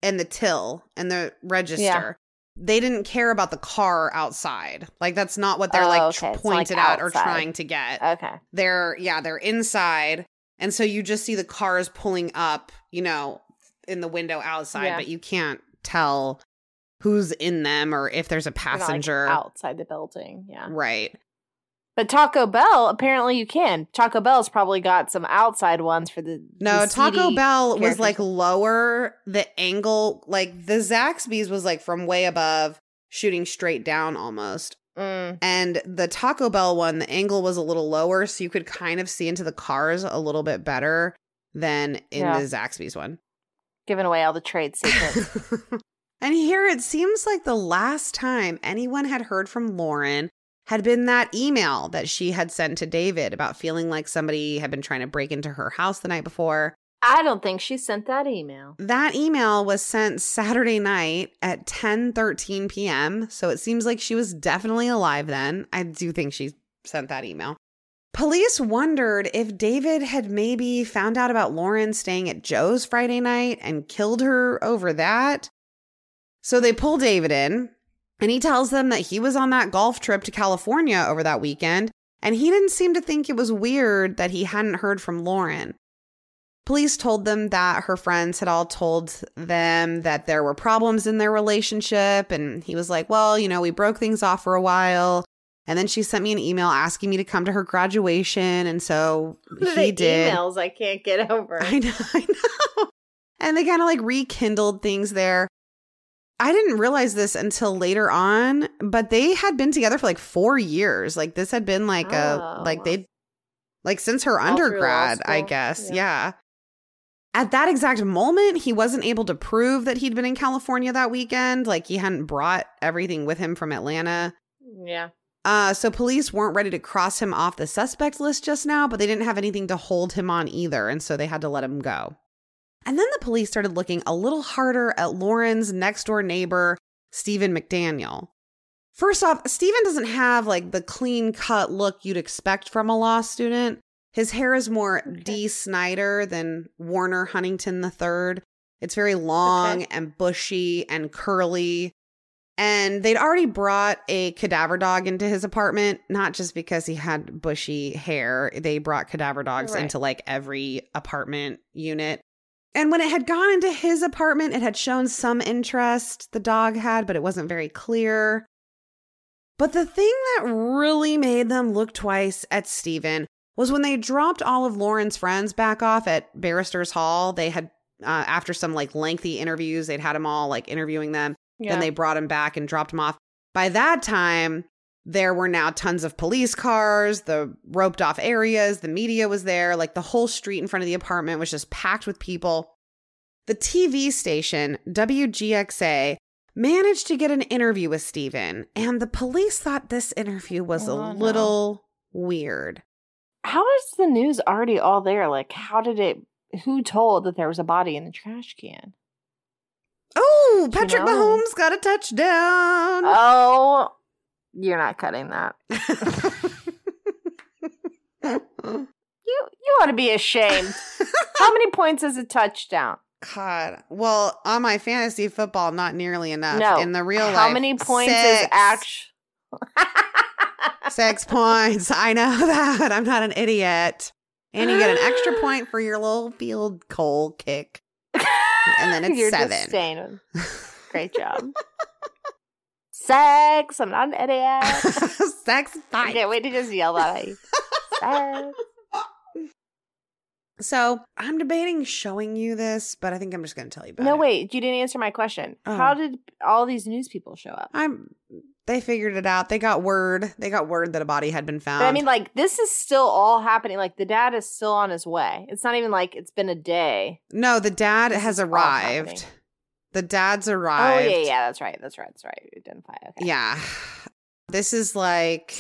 and the till and the register. They didn't care about the car outside. Like that's not what they're Oh, like okay. Pointed like, out or trying to get. okay. they're yeah, they're inside. And so you just see the cars pulling up, you know, in the window outside, Yeah. but you can't tell who's in them or if there's a They're like, passenger. outside the building. Yeah. Right. But Taco Bell, apparently you can. Taco Bell's probably got some outside ones for the No, the Taco Bell was like lower. The angle, like the Zaxby's was like from way above, shooting straight down almost. Mm, And the Taco Bell one, the angle was a little lower, so you could kind of see into the cars a little bit better than in Yeah. the Zaxby's one. giving away all the trade secrets. and here it seems like the last time anyone had heard from Lauren had been that email that she had sent to David about feeling like somebody had been trying to break into her house the night before. I don't think she sent that email. That email was sent Saturday night at 10:13 p.m. So it seems like she was definitely alive then. I do think she sent that email. Police wondered if David had maybe found out about Lauren staying at Joe's Friday night and killed her over that. So they pull David in, and he tells them that he was on that golf trip to California over that weekend, and he didn't seem to think it was weird that he hadn't heard from Lauren. Police told them that her friends had all told them that there were problems in their relationship. And he was like, Well, you know, we broke things off for a while. And then she sent me an email asking me to come to her graduation. And so he the did. emails I can't get over. I know, I know. And they kind of like rekindled things there. I didn't realize this until later on, but they had been together for like four years. Like this had been like a Oh. like they like since her All undergrad, I guess. Yeah. Yeah. At that exact moment, he wasn't able to prove that he'd been in California that weekend. Like he hadn't brought everything with him from Atlanta. Yeah. Uh, so police weren't ready to cross him off the suspect list just now, but they didn't have anything to hold him on either, and so they had to let him go. And then the police started looking a little harder at Lauren's next door neighbor, Stephen McDaniel. First off, Stephen doesn't have like the clean cut look you'd expect from a law student. His hair is more Okay. Dee Snider than Warner Huntington III. It's very long Okay. and bushy and curly. And they'd already brought a cadaver dog into his apartment, not just because he had bushy hair. They brought cadaver dogs Right. into like every apartment unit. And when it had gone into his apartment, it had shown some interest, the dog had, but it wasn't very clear. But the thing that really made them look twice at Stephen was when they dropped all of Lauren's friends back off at Barrister's Hall. They had, uh, after some like lengthy interviews, they'd had them all like interviewing them. Yeah. Then they brought him back and dropped him off. By that time, there were now tons of police cars, the roped off areas, the media was there, like the whole street in front of the apartment was just packed with people. The TV station, WGXA, managed to get an interview with Stephen, and the police thought this interview was a Oh, no. little weird. How is the news already all there? Like, how did it? Who told that there was a body in the trash can? Oh, Do you Patrick know? Mahomes got a touchdown. Oh, you're not cutting that. You you ought to be ashamed. How many points is a touchdown? God. Well, on my fantasy football, not nearly enough. no. In the real life, How many points is six. actual? Six points. I know that. I'm not an idiot. And you get an extra point for your little field goal kick. And then it's You're seven. Great job. Sex. I'm not an idiot. Sex I can't wait to just yell that at you. Sex. So I'm debating showing you this, but I think I'm just going to tell you about No, it. wait. You didn't answer my question. Oh. How did all these news people show up? I'm. They figured it out. They got word. They got word that a body had been found. But I mean, like, this is still all happening. Like, the dad is still on his way. It's not even like it's been a day. no, the dad This has arrived. The dad's arrived. Oh, yeah, yeah. That's right. That's right. That's right. Identify. Okay. Yeah. This is like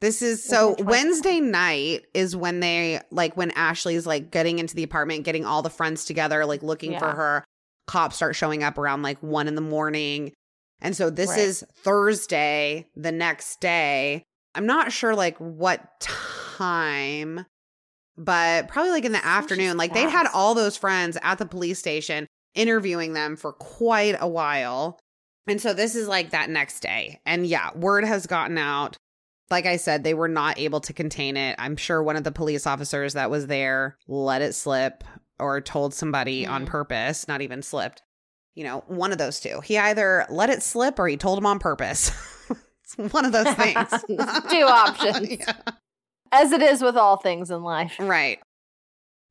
this is so Wednesday night is when they like when Ashley's like getting into the apartment, getting all the friends together, like looking for her. Cops start showing up around like one in the morning. And so this Right. is Thursday, the next day. I'm not sure like what time, but probably like in the afternoon. Like they'd had all those friends at the police station interviewing them for quite a while. And so this is like that next day. And yeah, word has gotten out. Like I said, they were not able to contain it. I'm sure one of the police officers that was there let it slip or told somebody on Mhm. purpose, not even slipped. You know, one of those two. He either let it slip or he told him on purpose. it's one of those things. Two options. Yeah. As it is with all things in life. Right.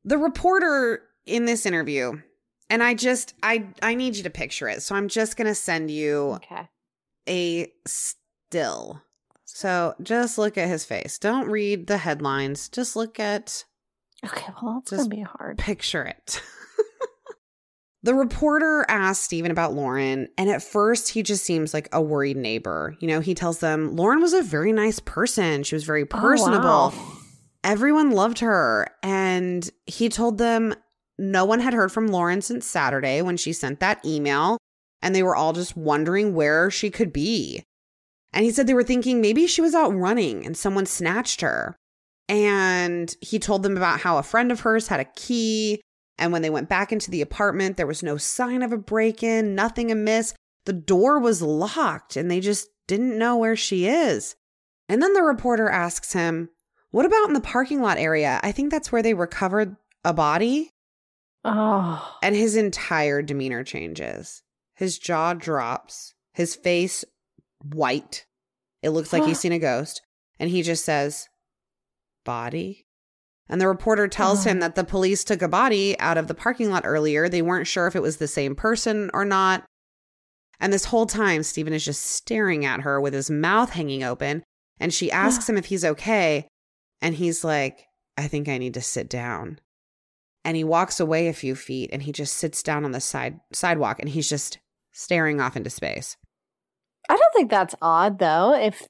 The reporter in this interview, and I just I I need you to picture it. So I'm just going to send you Okay. a still. So just look at his face. Don't read the headlines. Just look at Okay. Well, that's Just- going to be hard. picture it. the reporter asked Stephen about Lauren, and at first he just seems like a worried neighbor. You know, he tells them Lauren was a very nice person. She was very personable. Oh, wow. Everyone loved her. And he told them no one had heard from Lauren since Saturday when she sent that email, and they were all just wondering where she could be. And he said they were thinking maybe she was out running and someone snatched her. And he told them about how a friend of hers had a key. And when they went back into the apartment, there was no sign of a break in, nothing amiss. the door was locked and they just didn't know where she is. And then the reporter asks him, What about in the parking lot area? I think that's where they recovered a body. Oh. And his entire demeanor changes. His jaw drops, his face white. It looks like he's seen a ghost. And he just says, Body? And the reporter tells him oh. that the police took a body out of the parking lot earlier. They weren't sure if it was the same person or not. And this whole time, Stephen is just staring at her with his mouth hanging open. And she asks him if he's okay. And he's like, I think I need to sit down. And he walks away a few feet and he just sits down on the side sidewalk and he's just staring off into space. I don't think that's odd though. If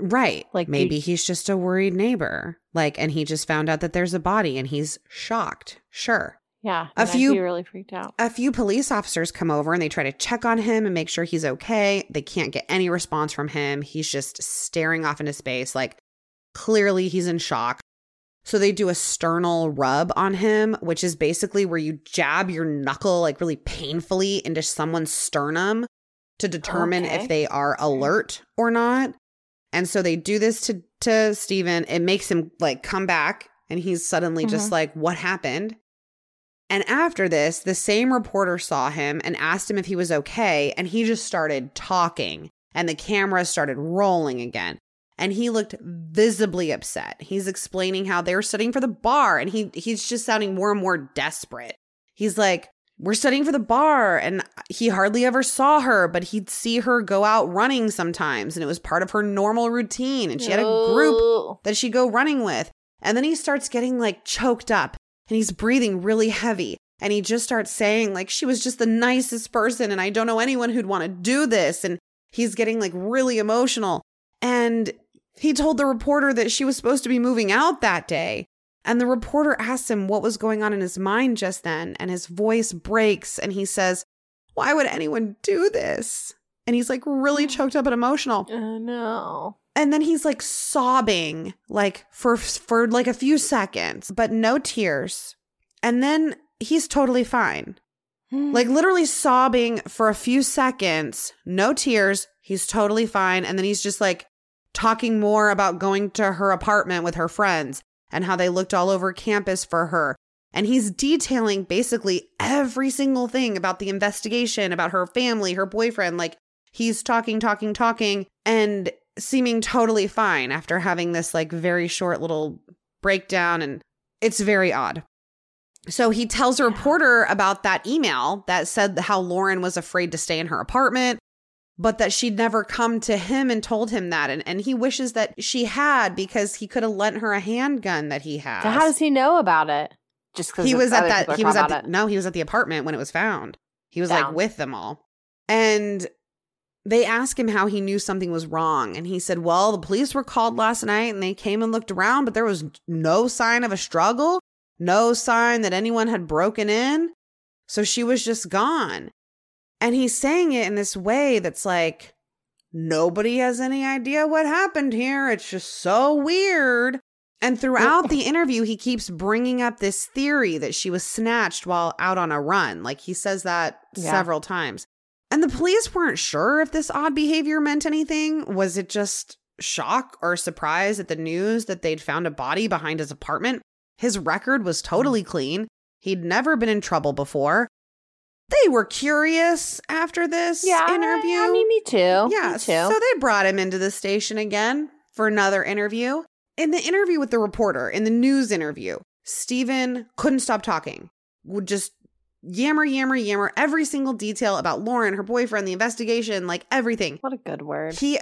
Right. Like, maybe you- he's just a worried neighbor. Like, and he just found out that there's a body and he's shocked. Sure. yeah, A few- really freaked out. A few police officers come over and they try to check on him and make sure he's okay. They can't get any response from him. He's just staring off into space. Like, clearly he's in shock. So they do a sternal rub on him, which is basically where you jab your knuckle, like really painfully, into someone's sternum to determine Okay. if they are alert or not. And so they do this to to Stephen. It makes him like come back and he's suddenly just mm-hmm. like, what happened? And after this, the same reporter saw him and asked him if he was okay. And he just started talking and the camera started rolling again. And he looked visibly upset. He's explaining how they were studying for the bar and he he's just sounding more and more desperate. He's like, we're studying for the bar and he hardly ever saw her, but he'd see her go out running sometimes and it was part of her normal routine and she had a group that she'd go running with. And then he starts getting like choked up and he's breathing really heavy. And he just starts saying, like, she was just the nicest person. And I don't know anyone who'd want to do this. And he's getting like really emotional. And he told the reporter that she was supposed to be moving out that day. And the reporter asks him what was going on in his mind just then. And his voice breaks and he says, Why would anyone do this? And he's like really choked up and emotional Oh no. and then he's like sobbing like for for like a few seconds but no tears and then he's totally fine hmm. like literally sobbing for a few seconds no tears he's totally fine and then he's just like talking more about going to her apartment with her friends and how they looked all over campus for her. And he's detailing basically every single thing about the investigation about her family her boyfriend like he's talking talking talking and seeming totally fine after having this like very short little breakdown and it's very odd. So he tells a reporter about that email that said how Lauren was afraid to stay in her apartment but that she'd never come to him and told him that. And, and he wishes that she had because he could have lent her a handgun that he has. So how does he know about it? Just because he was at that he was at the, no he was at the apartment when it was found. He was like with them all. And they asked him how he knew something was wrong. And he said well the police were called last night and they came and looked around but there was no sign of a struggle no sign that anyone had broken in. So she was just gone and he's saying it in this way that's like nobody has any idea what happened here it's just so weird and throughout the interview, he keeps bringing up this theory that she was snatched while out on a run. Like he says that Yeah. several times. And the police weren't sure if this odd behavior meant anything. Was it just shock or surprise at the news that they'd found a body behind his apartment? His record was totally mm. clean. He'd never been in trouble before. They were curious after this yeah, interview. I mean, me too. Yeah, me too. so they brought him into the station again for another interview. In the interview with the reporter, in the news interview, Stephen couldn't stop talking. Would just yammer, yammer, yammer every single detail about Lauren, her boyfriend, the investigation, like everything. what a good word. He,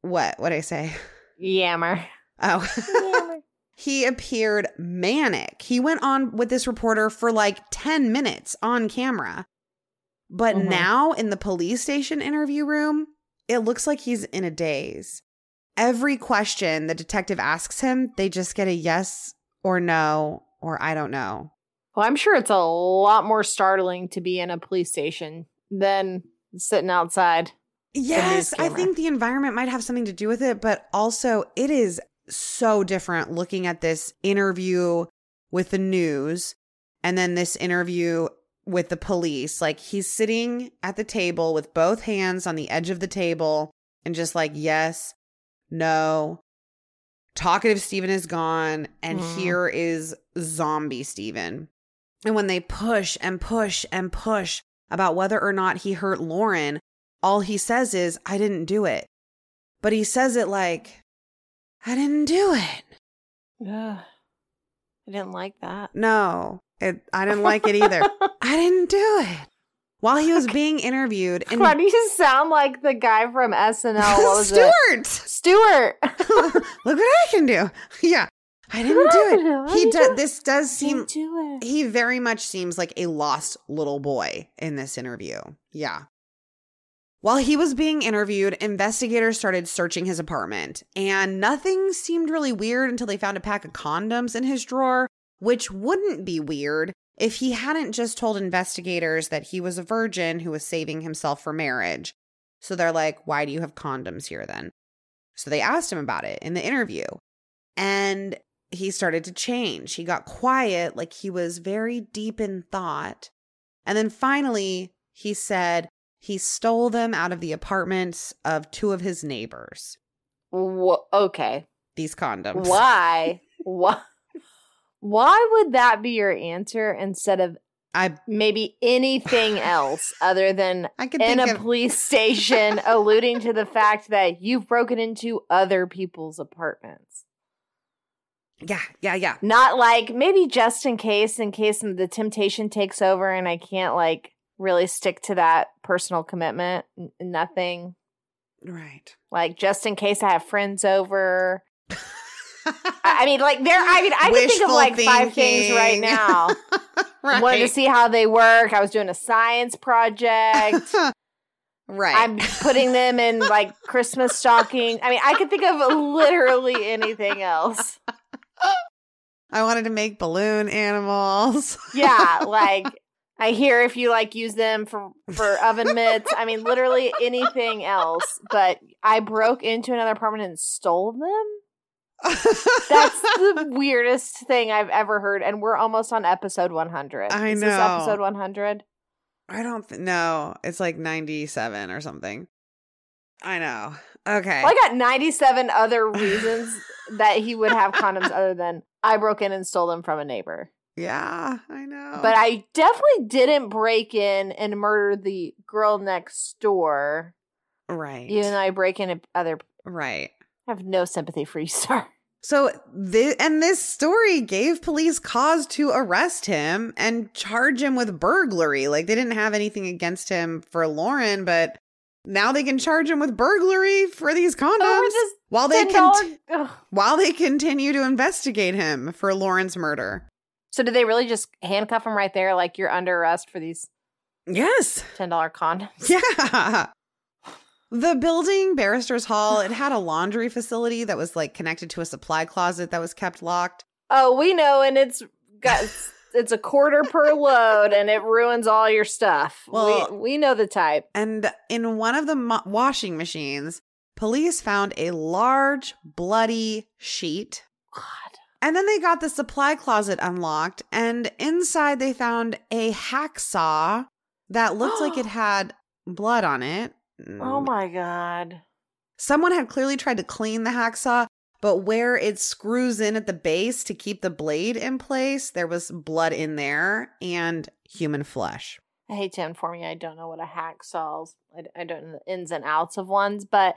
what? What I say? Yammer. Oh, Yammer. he appeared manic. He went on with this reporter for like 10 minutes on camera. But Mhm. now in the police station interview room, it looks like he's in a daze. Every question the detective asks him, they just get a yes or no or I don't know. Well, I'm sure it's a lot more startling to be in a police station than sitting outside. Yes, I think the environment might have something to do with it, but also it is so different looking at this interview with the news and then this interview with the police. Like he's sitting at the table with both hands on the edge of the table and just like, yes, no. Talkative Stephen is gone, and Mm. here is zombie Stephen. And when they push and push and push about whether or not he hurt Lauren, all he says is, I didn't do it. But he says it like, I didn't do it. Ugh. I didn't like that. No, it, I didn't like it either. I didn't do it. While he was being interviewed, and Why do you sound like the guy from SNL? What was it? Stuart, Stuart. look what I can do. Yeah, I didn't do it. I He does. do. This does seem. Do it. He very much seems like a lost little boy in this interview. Yeah. While he was being interviewed, investigators started searching his apartment, and nothing seemed really weird until they found a pack of condoms in his drawer, which wouldn't be weird if he hadn't just told investigators that he was a virgin who was saving himself for marriage. So they're like, Why do you have condoms here then? So they asked him about it in the interview, and he started to change. He got quiet, like he was very deep in thought. And then finally, he said he stole them out of the apartments of two of his neighbors, Wha- okay. these condoms. Why? Why? Why would that be your answer instead of I maybe anything else other than I could in a of police station alluding to the fact that you've broken into other people's apartments? yeah, yeah, yeah. Not like maybe just in case, in case the temptation takes over and I can't like really stick to that personal commitment. N- nothing Right. like just in case I have friends over. I mean, like there. I mean, I can think of like five things right now. right. Wanted to see how they work. I was doing a science project. right. I'm putting them in like Christmas stocking. I mean, I could think of literally anything else. I wanted to make balloon animals. Yeah, like I hear if you like use them for for oven mitts. I mean, literally anything else. But I broke into another apartment and stole them. That's the weirdest thing I've ever heard, and we're almost on episode 100. I Is this know. episode 100? I don't th- know. It's like 97 or something. I know. Okay. Well, I got 97 other reasons that he would have condoms other than I broke in and stole them from a neighbor. Yeah, I know. But I definitely didn't break in and murder the girl next door. right. Even though I break in other. right. I have no sympathy for you, sir. So this and this story gave police cause to arrest him and charge him with burglary. Like they didn't have anything against him for Lauren, but now they can charge him with burglary for these oh, condoms Over while they $10 can while they continue to investigate him for Lauren's murder. So did they really just handcuff him right there, like you're under arrest for these Yes. ten dollar condoms? Yeah. The building, Barrister's Hall, it had a laundry facility that was like connected to a supply closet that was kept locked. Oh, we know, and it's got it's a quarter per load, and it ruins all your stuff. Well- we we know the type. And in one of the mo- washing machines, police found a large, bloody sheet. And then they got the supply closet unlocked, and inside they found a hacksaw that looked like it had blood on it. Oh mm. my god. Someone had clearly tried to clean the hacksaw, but where it screws in at the base to keep the blade in place, there was blood in there and human flesh. I hate to inform you, I don't know what a hacksaw's. I, I don't know the ins and outs of ones, but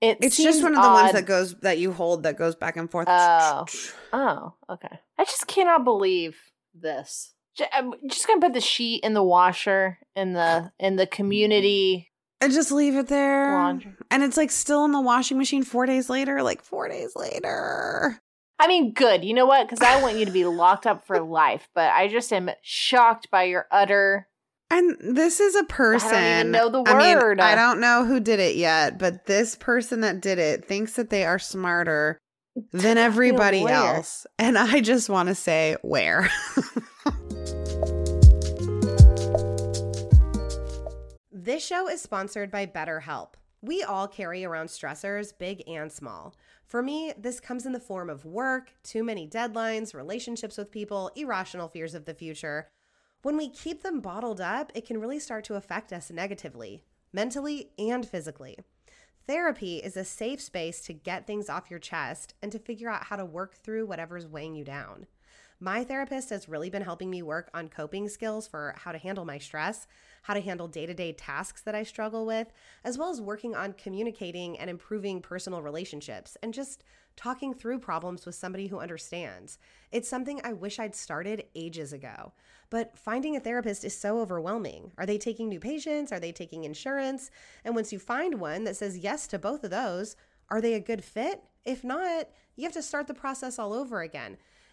it It's just one of the ones that goes that you hold that goes back and forth. Oh. Oh, okay. I just cannot believe this. I'm just gonna put the sheet in the washer in the in the community And just leave it there. laundry. And it's like still in the washing machine four days later, like four days later. I mean, good. You know what? Because I want you to be locked up for life, but I just am shocked by your utter. And this is a person. I know the I mean, word. I don't know who did it yet, but this person that did it thinks that they are smarter than everybody else. And I just want to say, where? This show is sponsored by BetterHelp. We all carry around stressors, big and small. For me, this comes in the form of work, too many deadlines, relationships with people, irrational fears of the future. When we keep them bottled up, it can really start to affect us negatively, mentally and physically. Therapy is a safe space to get things off your chest and to figure out how to work through whatever's weighing you down. My therapist has really been helping me work on coping skills for how to handle my stress, how to handle day to day tasks that I struggle with, as well as working on communicating and improving personal relationships and just talking through problems with somebody who understands. It's something I wish I'd started ages ago. But finding a therapist is so overwhelming. Are they taking new patients? Are they taking insurance? And once you find one that says yes to both of those, are they a good fit? If not, you have to start the process all over again.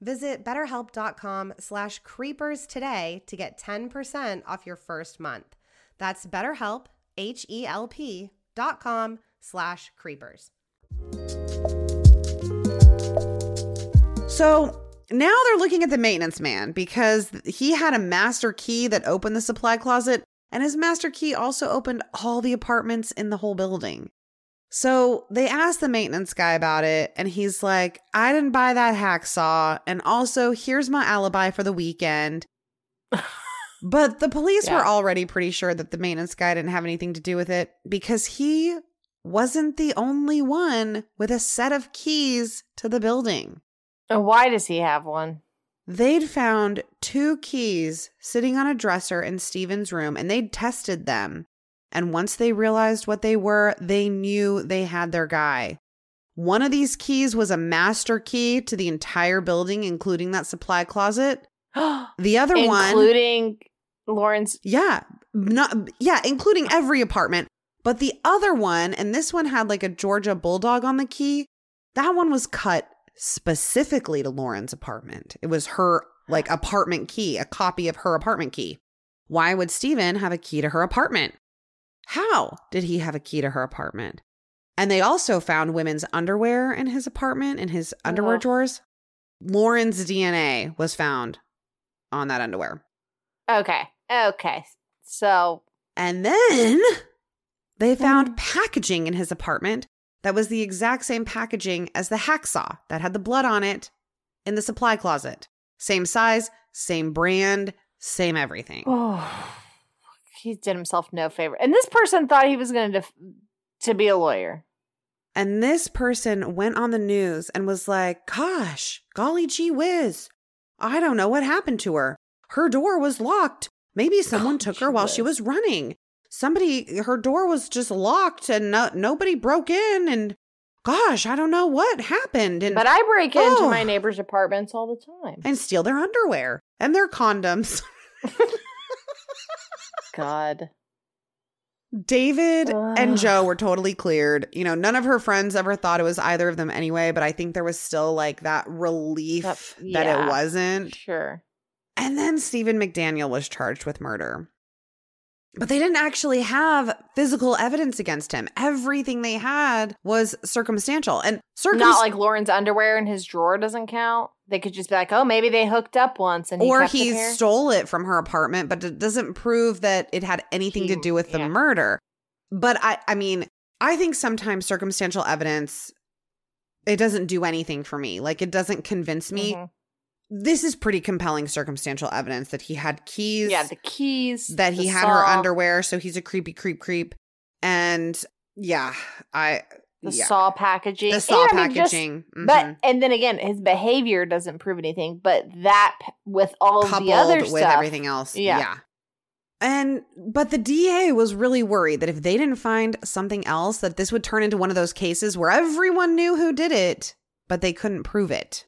Visit betterhelp.com slash creepers today to get 10% off your first month. That's betterhelp, H-E-L-P dot com slash creepers. So now they're looking at the maintenance man because he had a master key that opened the supply closet, and his master key also opened all the apartments in the whole building. So they asked the maintenance guy about it, and he's like, I didn't buy that hacksaw. And also, here's my alibi for the weekend. but the police Yeah. were already pretty sure that the maintenance guy didn't have anything to do with it because he wasn't the only one with a set of keys to the building. And why does he have one? They'd found two keys sitting on a dresser in Stephen's room and they'd tested them. And once they realized what they were, they knew they had their guy. One of these keys was a master key to the entire building, including that supply closet. The other one, Including Lauren's. yeah, not yeah, including every apartment. But the other one, and this one had like a Georgia bulldog on the key. That one was cut specifically to Lauren's apartment. It was her like apartment key, a copy of her apartment key. Why would Stephen have a key to her apartment? How did he have a key to her apartment? And they also found women's underwear in his apartment, in his underwear Ugh. drawers. Lauren's DNA was found on that underwear. Okay. Okay. So And then they found packaging in his apartment that was the exact same packaging as the hacksaw that had the blood on it in the supply closet. Same size, same brand, same everything. oh, he did himself no favor. And this person thought he was going to def- to be a lawyer. And this person went on the news and was like, Gosh, golly gee whiz. I don't know what happened to her. Her door was locked. Maybe someone Golly took her while she was running. Somebody, her door was just locked and no, nobody broke in. And gosh, I don't know what happened. And But I break into Oh. my neighbors' apartments all the time. and steal their underwear and their condoms. God. David and Joe were totally cleared. You know, none of her friends ever thought it was either of them anyway, but I think there was still like that relief That- that yeah. it wasn't. Sure. And then Stephen McDaniel was charged with murder. But they didn't actually have physical evidence against him. Everything they had was circumstantial. And circum- Not like Lauren's underwear in his drawer doesn't count. They could just be like, oh, maybe they hooked up once and he or he stole it from her apartment, but it doesn't prove that it had anything to do with the yeah. murder. But I, I mean, I think sometimes circumstantial evidence it doesn't do anything for me. Like it doesn't convince me. Mhm. This is pretty compelling circumstantial evidence that he had keys, Yeah, the keys. that he the had her underwear, so he's a creepy creep creep. And yeah, I The yeah. saw packaging. the saw And I mean, just- packaging. But mm-hmm. and then again, his behavior doesn't prove anything. But that with all coupled the other with stuff, everything else. Yeah. Yeah. And but the DA was really worried that if they didn't find something else that this would turn into one of those cases where everyone knew who did it, but they couldn't prove it.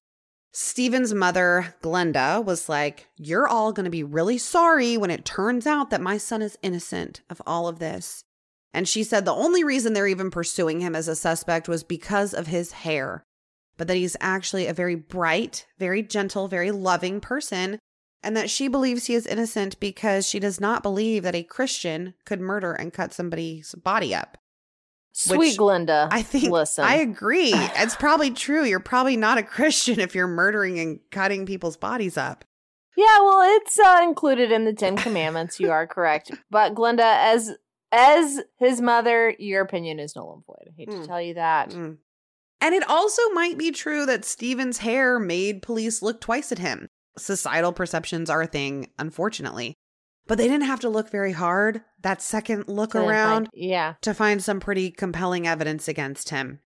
Stephen's mother, Glenda, was like, "You're all going to be really sorry when it turns out that my son is innocent of all of this." And she said the only reason they're even pursuing him as a suspect was because of his hair, but that he's actually a very bright, very gentle, very loving person and that she believes he is innocent because she does not believe that a Christian could murder and cut somebody's body up. Sweet Glinda. I think Listen. I agree. It's probably true. You're probably not a Christian if you're murdering and cutting people's bodies up. Yeah, well, it's uh, included in the Ten Commandments. You are correct, but Glinda, as as his mother, your opinion is null and void. I hate Mm. to tell you that. Mm. And it also might be true that Stephen's hair made police look twice at him. Societal perceptions are a thing, unfortunately. But they didn't have to look very hard that second look To, around yeah. to find some pretty compelling evidence against him.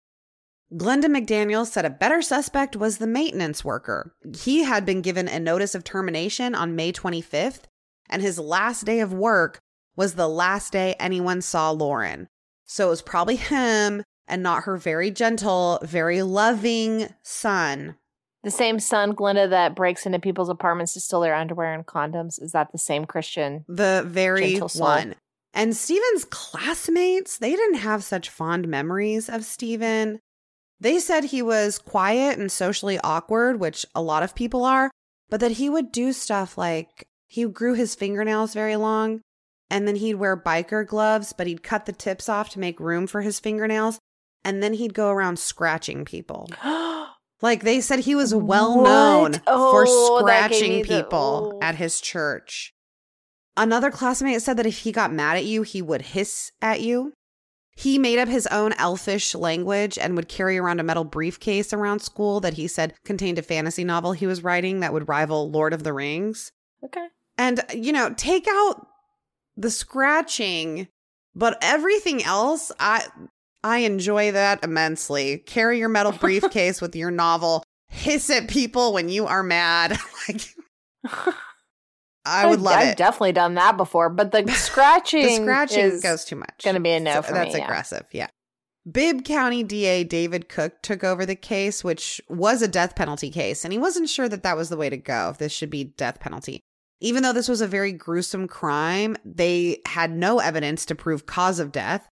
Glenda McDaniel said a better suspect was the maintenance worker. He had been given a notice of termination on May 25th, and his last day of work was the last day anyone saw Lauren. So it was probably him and not her very gentle, very loving son. The same son, Glinda, that breaks into people's apartments to steal their underwear and condoms. Is that the same Christian? The very one. And Stephen's classmates, they didn't have such fond memories of Stephen. They said he was quiet and socially awkward, which a lot of people are, but that he would do stuff like he grew his fingernails very long and then he'd wear biker gloves, but he'd cut the tips off to make room for his fingernails. And then he'd go around scratching people. Like they said, he was well known Oh, for scratching me the- people oh. at his church. Another classmate said that if he got mad at you, he would hiss at you. He made up his own elfish language and would carry around a metal briefcase around school that he said contained a fantasy novel he was writing that would rival Lord of the Rings. okay. And, you know, take out the scratching, but everything else, I I enjoy that immensely. Carry your metal briefcase with your novel, hiss at people when you are mad. like I would love I've it. definitely done that before, but the scratching, the scratching goes too much. Going to be a no So for that's me. yeah. aggressive. Yeah. Bibb County DA David Cooke took over the case, which was a death penalty case, and he wasn't sure that that was the way to go, if this should be death penalty. Even though this was a very gruesome crime, they had no evidence to prove cause of death.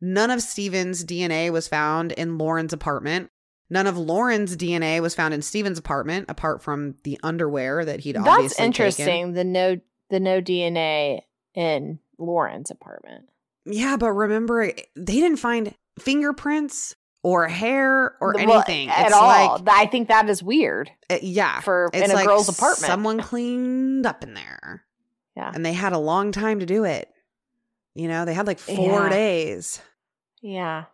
None of Stephen's DNA was found in Lauren's apartment. None of Lauren's DNA was found in Stephen's apartment, apart from the underwear that he'd That's obviously That's interesting. taken. The no, the no DNA in Lauren's apartment. Yeah, but remember, they didn't find fingerprints or hair or Well, anything. at it's all. like, I think that is weird uh, yeah, for it's in a like girl's apartment. Someone cleaned up in there. Yeah. And they had a long time to do it. You know, they had like four Yeah. days. Yeah.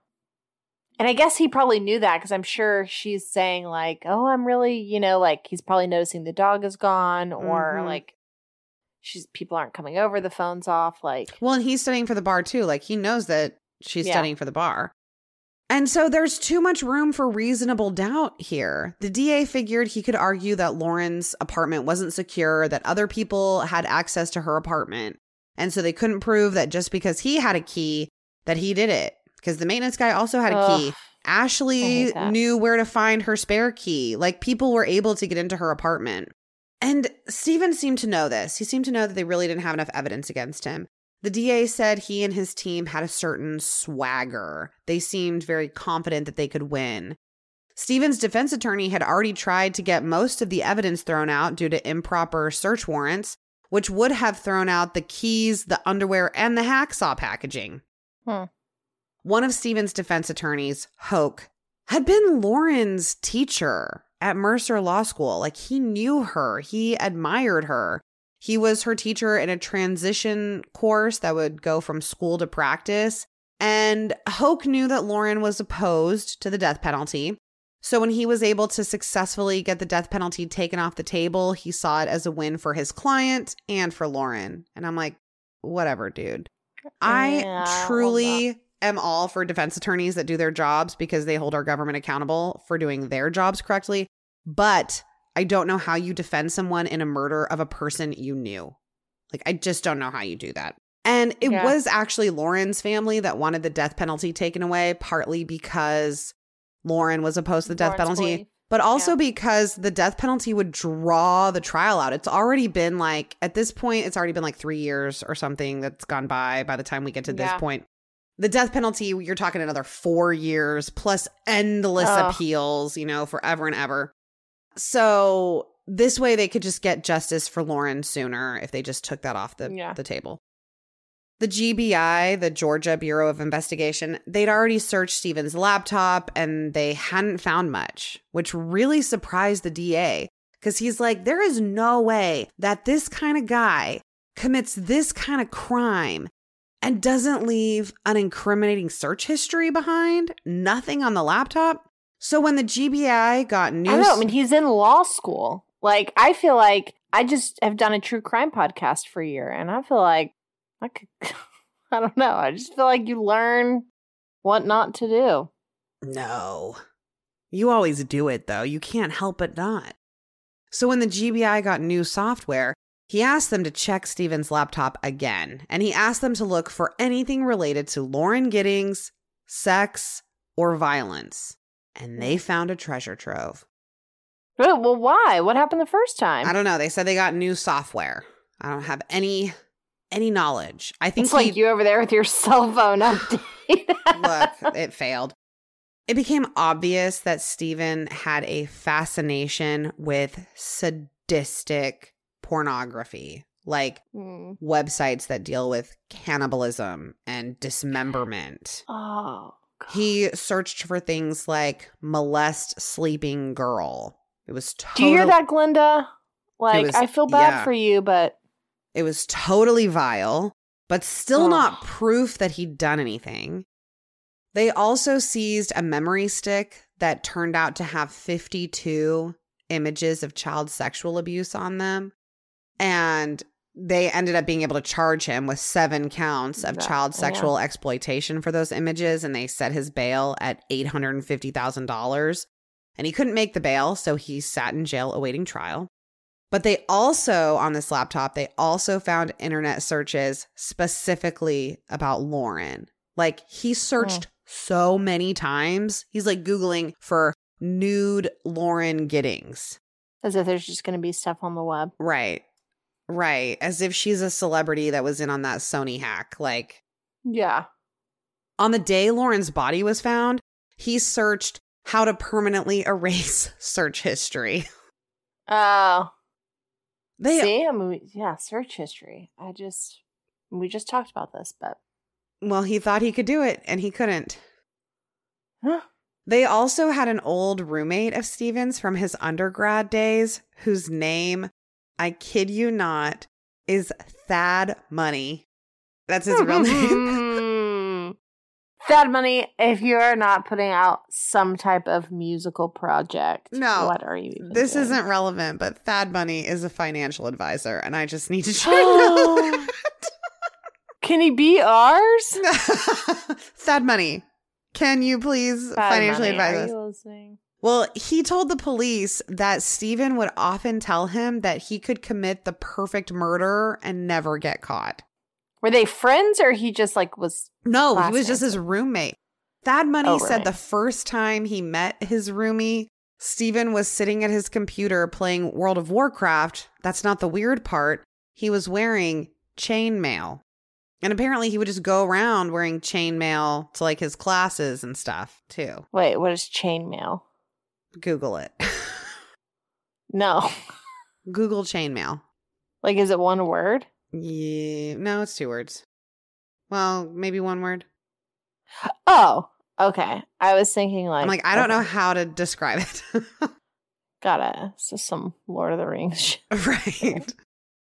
And I guess he probably knew that because I'm sure she's saying, like, oh, I'm really, you know, like he's probably noticing the dog is gone or Mhm. like she's people aren't coming over, the phone's off. Like, Well, and he's studying for the bar too. Like he knows that she's Yeah. studying for the bar. And so there's too much room for reasonable doubt here. The DA figured he could argue that Lauren's apartment wasn't secure, that other people had access to her apartment. And so they couldn't prove that just because he had a key that he did it. Because the maintenance guy also had a key. Ashley knew where to find her spare key. Like people were able to get into her apartment. And Stephen seemed to know this. He seemed to know that they really didn't have enough evidence against him. The DA said he and his team had a certain swagger. They seemed very confident that they could win. Stephen's defense attorney had already tried to get most of the evidence thrown out due to improper search warrants, which would have thrown out the keys, the underwear, and the hacksaw packaging. Hmm. One of Stephen's defense attorneys, Hogue, had been Lauren's teacher at Mercer Law School. Like he knew her, he admired her. He was her teacher in a transition course that would go from school to practice. And Hogue knew that Lauren was opposed to the death penalty. So when he was able to successfully get the death penalty taken off the table, he saw it as a win for his client and for Lauren. And I'm like, whatever, dude. I Yeah, truly am all for defense attorneys that do their jobs because they hold our government accountable for doing their jobs correctly. But I don't know how you defend someone in a murder of a person you knew. Like, I just don't know how you do that. And it Yeah. was actually Lauren's family that wanted the death penalty taken away, partly because Lauren was opposed to the death Lauren's penalty, belief. but also Yeah. because the death penalty would draw the trial out. It's already been like, at this point, it's already been like three years or something that's gone by by the time we get to this point. The death penalty, you're talking another four years plus endless Ugh. appeals, you know, forever and ever. So this way they could just get justice for Lauren sooner if they just took that off the, Yeah. the table. The GBI, the Georgia Bureau of Investigation, they'd already searched Stephens' laptop and they hadn't found much, which really surprised the DA because he's like, there is no way that this kind of guy commits this kind of crime and doesn't leave an incriminating search history behind, nothing on the laptop. So when the GBI got news, I know. I mean, he's in law school. Like, I feel like I just have done a true crime podcast for a year, and I feel like I could. I don't know. I just feel like you learn what not to do. No. You always do it, though. You can't help but not. So when the GBI got new software, he asked them to check Stephen's laptop again, and he asked them to look for anything related to Lauren Giddings, sex, or violence. And they found a treasure trove. Well, why? What happened the first time? I don't know. They said they got new software. I don't have any any knowledge. I think It's like you over there with your cell phone update. look, it failed. It became obvious that Stephen had a fascination with sadistic pornography, like Mm. websites that deal with cannibalism and dismemberment. Oh. He searched for things like molest sleeping girl. It was Do totally, you hear that, Glinda? Like, was- I feel bad yeah. for you, but It was totally vile, but still Ugh. not proof that he'd done anything. They also seized a memory stick that turned out to have 52 images of child sexual abuse on them. And they ended up being able to charge him with seven counts of That- child yeah. sexual exploitation for those images. And they set his bail at $850,000. And he couldn't make the bail, so he sat in jail awaiting trial. But they also, on this laptop, they also found internet searches specifically about Lauren. Like he searched hmm. so many times. He's like Googling for nude Lauren Giddings. as if there's just going to be stuff on the web. Right. Right. As if she's a celebrity that was in on that Sony hack. Like Yeah. on the day Lauren's body was found, he searched how to permanently erase search history. Oh. They See, I mean, yeah, search history. I just, we just talked about this, but well, he thought he could do it and he couldn't. Huh. They also had an old roommate of Stephens from his undergrad days whose name, I kid you not, is Thad Money. That's his real name. Thad Money, if you're not putting out some type of musical project, No, what are you even This doing? isn't relevant, but Thad Money is a financial advisor, and I just need to share that. Can he be ours? Thad Money, can you please Thad financially Money, advise us? Well, he told the police that Stephen would often tell him that he could commit the perfect murder and never get caught. Were they friends or he just like was No, he was just his roommate. Thad Money Oh, said the first time he met his roomie, Stephen was sitting at his computer playing World of Warcraft. That's not the weird part. He was wearing chainmail. And apparently he would just go around wearing chainmail to like his classes and stuff too. wait, what is chainmail? Google it. No. Google chainmail. Like is it one word? Yeah, no, it's two words. Well, maybe one word. Oh, okay. I was thinking like I'm like, I don't know how to describe it. Got it. It's just some Lord of the Rings shit. right.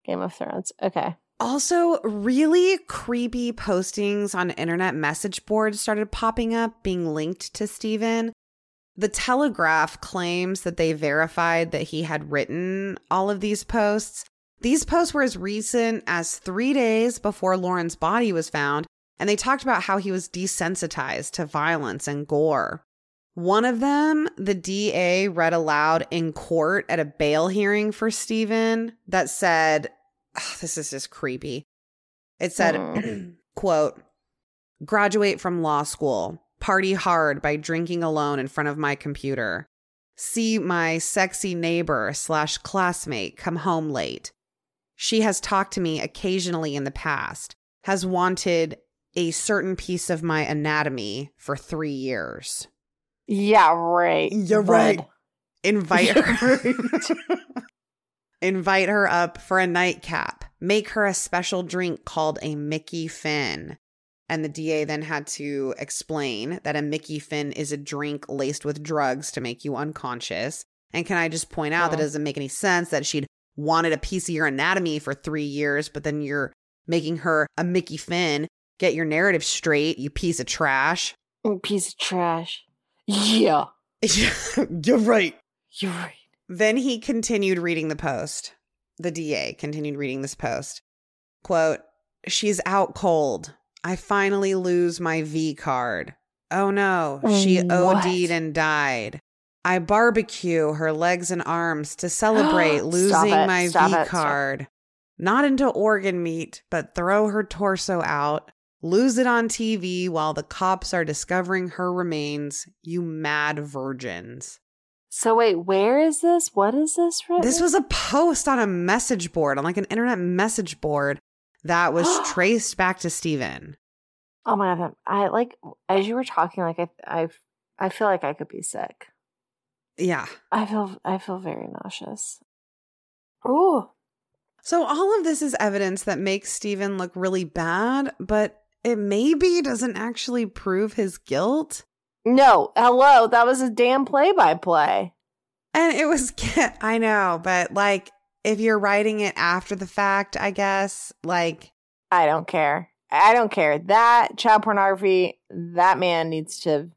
Game of Thrones. Okay. Also, really creepy postings on internet message boards started popping up being linked to Stephen. The Telegraph claims that they verified that he had written all of these posts. These posts were as recent as three days before Lauren's body was found, and they talked about how he was desensitized to violence and gore. One of them, the DA read aloud in court at a bail hearing for Stephen that said, Ugh, this is just creepy. It said, hmm. quote, graduate from law school, party hard by drinking alone in front of my computer, see my sexy neighbor slash classmate come home late. She has talked to me occasionally in the past, has wanted a certain piece of my anatomy for three years. Yeah, right. You're bud. right. Invite her. invite her up for a nightcap, make her a special drink called a Mickey Finn. And the DA then had to explain that a Mickey Finn is a drink laced with drugs to make you unconscious. And can I just point out that it Oh. doesn't make any sense that she'd wanted a piece of your anatomy for three years, but then you're making her a Mickey Finn? Get your narrative straight, you piece of trash. Mm, Piece of trash. Yeah, you're right. you're right. Then he continued reading the post. The DA continued reading this post. Quote, She's out cold. I finally lose my V card. Oh no, oh, she What? OD'd and died. I barbecue her legs and arms to celebrate losing it, my V it, card. Not into organ meat, but throw her torso out, lose it on TV while the cops are discovering her remains. You mad virgins. So wait, where is this? What is this? Written? This was a post on a message board, on like an internet message board that was traced back to Stephen. Oh my god! I like as you were talking, like I, I, I feel like I could be sick. Yeah. I feel, I feel very nauseous. Ooh, So all of this is evidence that makes Stephen look really bad, but it maybe doesn't actually prove his guilt. no, hello, that was a damn play-by-play. And it was, I know, but like if you're writing it after the fact, I guess, like, I don't care. I don't care. That child pornography. That man needs to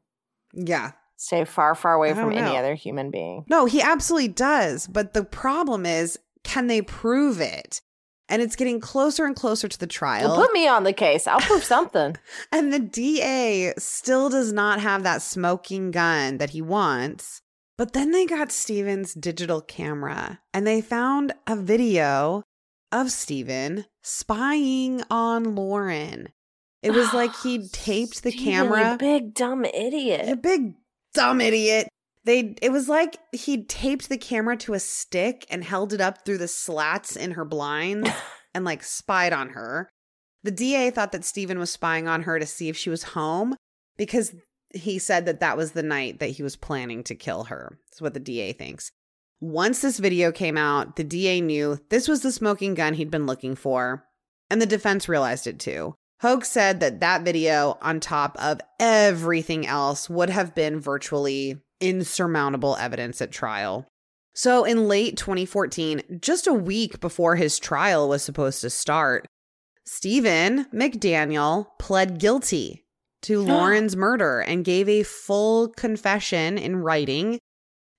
yeah. stay far, far away from don't any other human being. No, he absolutely does. But the problem is, can they prove it? And it's getting closer and closer to the trial. Well, put me on the case. I'll prove something. And the DA still does not have that smoking gun that he wants. But then they got Stephen's digital camera and they found a video of Stephen spying on Lauren. It was like he'd oh, taped the Stephen, camera. big dumb idiot. You big dumb idiot. They it was like he'd taped the camera to a stick and held it up through the slats in her blinds and like spied on her. The DA thought that Stephen was spying on her to see if she was home because he said that that was the night that he was planning to kill her. That's what the DA thinks. Once this video came out, the DA knew this was the smoking gun he'd been looking for, and the defense realized it too. Hogue said that that video, on top of everything else, would have been virtually insurmountable evidence at trial. So, in late 2014, just a week before his trial was supposed to start, Stephen McDaniel pled guilty to Lauren's murder and gave a full confession in writing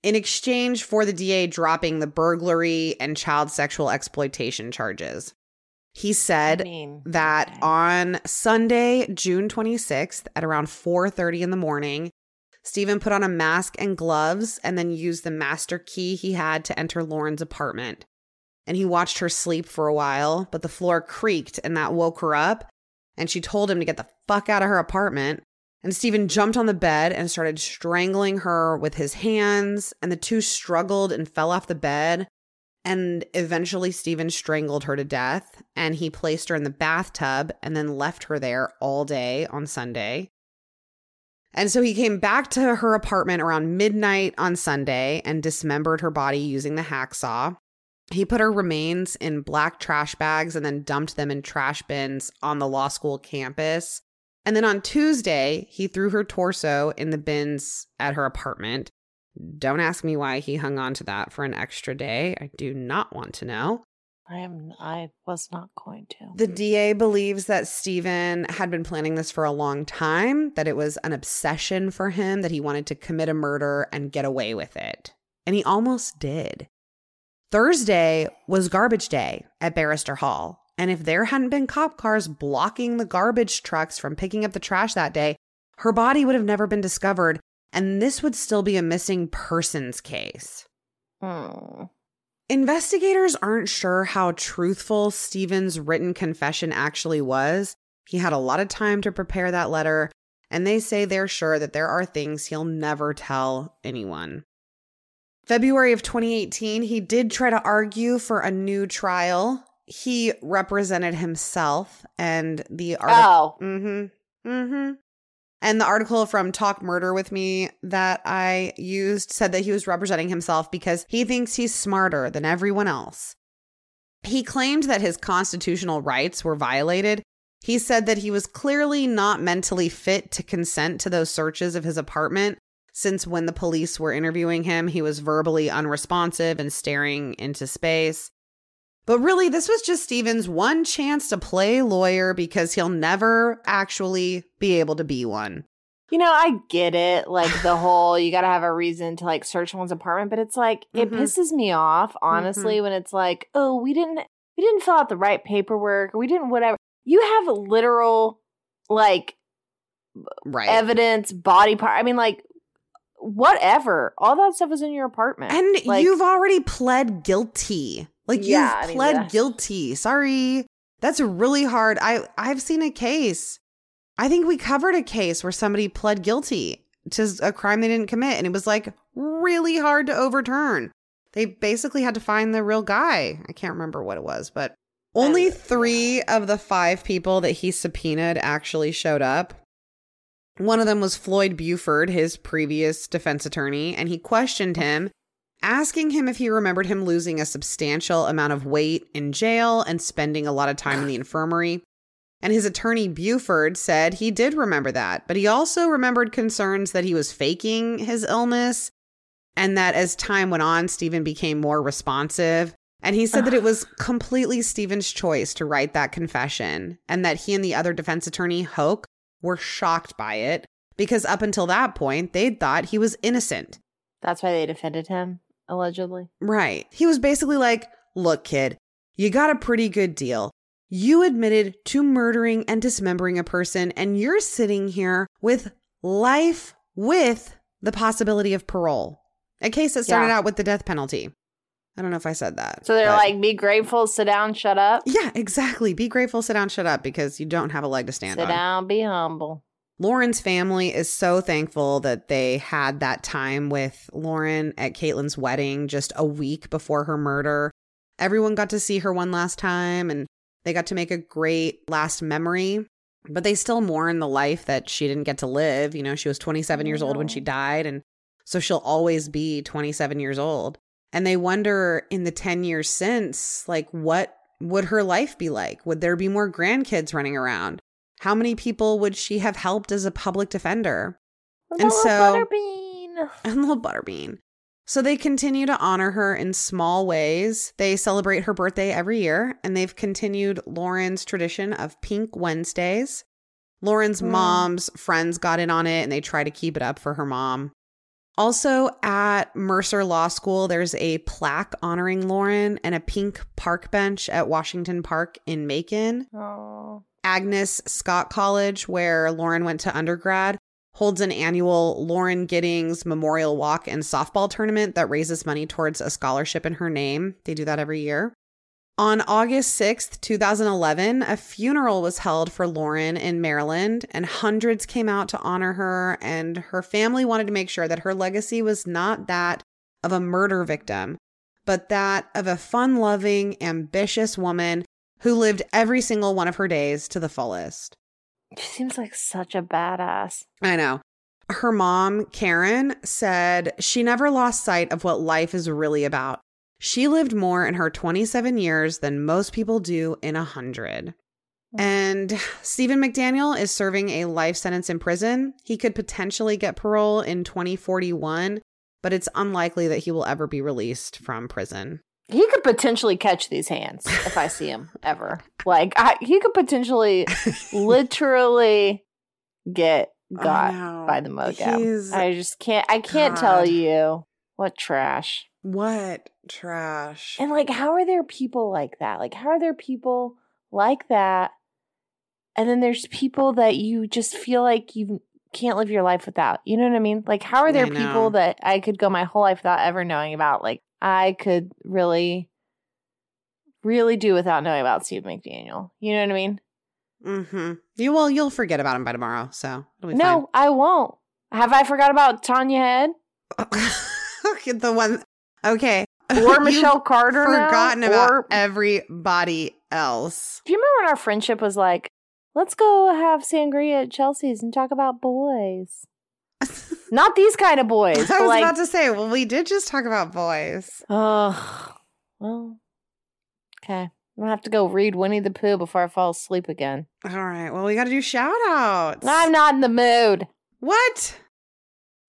in exchange for the DA dropping the burglary and child sexual exploitation charges. He said I mean, that okay. on Sunday, June 26th at around 4:30 in the morning, Stephen put on a mask and gloves and then used the master key he had to enter Lauren's apartment. And he watched her sleep for a while, but the floor creaked and that woke her up, and she told him to get the fuck out of her apartment. And Stephen jumped on the bed and started strangling her with his hands, and the two struggled and fell off the bed. And eventually, Stephen strangled her to death, and he placed her in the bathtub and then left her there all day on Sunday. And so he came back to her apartment around midnight on Sunday and dismembered her body using the hacksaw. He put her remains in black trash bags and then dumped them in trash bins on the law school campus. And then on Tuesday, he threw her torso in the bins at her apartment. Don't ask me why he hung on to that for an extra day. I do not want to know. I am. I was not going to. The DA believes that Stephen had been planning this for a long time, that it was an obsession for him, that he wanted to commit a murder and get away with it. And he almost did. Thursday was garbage day at Barrister Hall. And if there hadn't been cop cars blocking the garbage trucks from picking up the trash that day, her body would have never been discovered. And this would still be a missing persons case. Hmm. Investigators aren't sure how truthful Stephen's written confession actually was. He had a lot of time to prepare that letter, and they say they're sure that there are things he'll never tell anyone. February of 2018, he did try to argue for a new trial. He represented himself and the article. Oh, Mm-hmm. Mm-hmm. And the article from Talk Murder with Me that I used said that he was representing himself because he thinks he's smarter than everyone else. He claimed that his constitutional rights were violated. He said that he was clearly not mentally fit to consent to those searches of his apartment, since when the police were interviewing him, he was verbally unresponsive and staring into space. But really, this was just Stephen's one chance to play lawyer because he'll never actually be able to be one. You know, I get it. Like the whole, you got to have a reason to like search someone's apartment, but it's like it Mhm. pisses me off, honestly, when it's like, oh, we didn't, we didn't fill out the right paperwork, or we didn't whatever. You have literal, like Right. evidence, body part. I mean, like whatever. All that stuff is in your apartment, and like, you've already pled guilty. Like Yeah, you've I mean, pled that's- guilty. Sorry. That's really hard. I I've seen a case. I think we covered a case where somebody pled guilty to a crime they didn't commit and it was like really hard to overturn. They basically had to find the real guy. I can't remember what it was, but only 3 of the 5 people that he subpoenaed actually showed up. One of them was Floyd Buford, his previous defense attorney, and he questioned him, asking him if he remembered him losing a substantial amount of weight in jail and spending a lot of time in the infirmary. And his attorney, Buford, said he did remember that, but he also remembered concerns that he was faking his illness and that as time went on, Stephen became more responsive. And he said that it was completely Stephen's choice to write that confession and that he and the other defense attorney, Hogue, were shocked by it because up until that point, they'd thought he was innocent. that's why they defended him allegedly. Right. He was basically like, Look, kid, you got a pretty good deal. You admitted to murdering and dismembering a person, and you're sitting here with life with the possibility of parole. A case that started Yeah. out with the death penalty. I don't know if I said that. So they're but- like, be grateful, sit down, shut up, Yeah, exactly. Be grateful, sit down, shut up, because you don't have a leg to stand sit on. Sit down, be humble. Lauren's family is so thankful that they had that time with Lauren at Caitlin's wedding just a week before her murder. Everyone got to see her one last time and they got to make a great last memory, but they still mourn the life that she didn't get to live. You know, she was 27 years old when she died, and so she'll always be 27 years old. And they wonder in the 10 years since, like, what would her life be like? Would there be more grandkids running around? How many people would she have helped as a public defender? And so- Butterbean. And little Butterbean. So they continue to honor her in small ways. They celebrate her birthday every year, and they've continued Lauren's tradition of Pink Wednesdays. Lauren's Mm. mom's friends got in on it, and they try to keep it up for her mom. Also, at Mercer Law School, there's a plaque honoring Lauren and a pink park bench at Washington Park in Macon. Oh. Agnes Scott College, where Lauren went to undergrad, holds an annual Lauren Giddings Memorial Walk and softball tournament that raises money towards a scholarship in her name. They do that every year. On August 6th, 2011, a funeral was held for Lauren in Maryland, and hundreds came out to honor her. And her family wanted to make sure that her legacy was not that of a murder victim, but that of a fun loving, ambitious woman who lived every single one of her days to the fullest. She seems like such a badass. I know. Her mom, Karen, said she never lost sight of what life is really about. She lived more in her 27 years than most people do in a 100. And Stephen McDaniel is serving a life sentence in prison. He could potentially get parole in 2041, but it's unlikely that he will ever be released from prison. He could potentially catch these hands if I see him ever. Like I, he could potentially, literally, get got know. by the. He's- I just can't. I can't tell you what trash. What trash. And like, how are there people like that? Like, how are there people like that? And then there's people that you just feel like you can't live your life without. You know what I mean? Like, how are there people that I could go my whole life without ever knowing about? Like, I could really, really do without knowing about Steve McDaniel. You know what I mean? Mm-hmm. You will. you'll forget about him by tomorrow, so it'll be No, I won't. Have I forgot about Tania Head fine. The one. Okay, or You've Michelle Carter? now? Forgotten about Or- everybody else. Do you remember when our friendship was like Let's go have sangria at Chelsea's and talk about boys. Not these kind of boys. I was like, about to say, well, we did just talk about boys. oh, well, okay. I'm gonna have to go read Winnie the Pooh before I fall asleep again. All right. Well, we got to do shout outs. I'm not in the mood. What?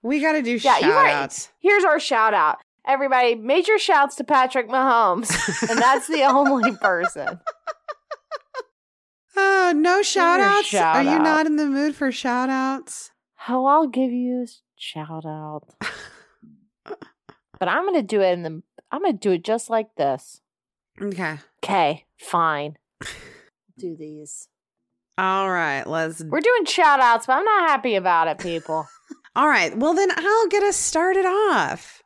We got to do Yeah, shout you outs. Here's our shout out. Everybody, major shouts to Patrick Mahomes. and that's the only person. Uh, no shout outs. shout Are you out. not in the mood for shout outs? Oh, I'll give you a shout out. but I'm gonna do it in the I'm gonna do it just like this. Okay. Okay, fine. do these. All right. Let's. We're doing shout outs, but I'm not happy about it, people. All right. Well, then I'll get us started off.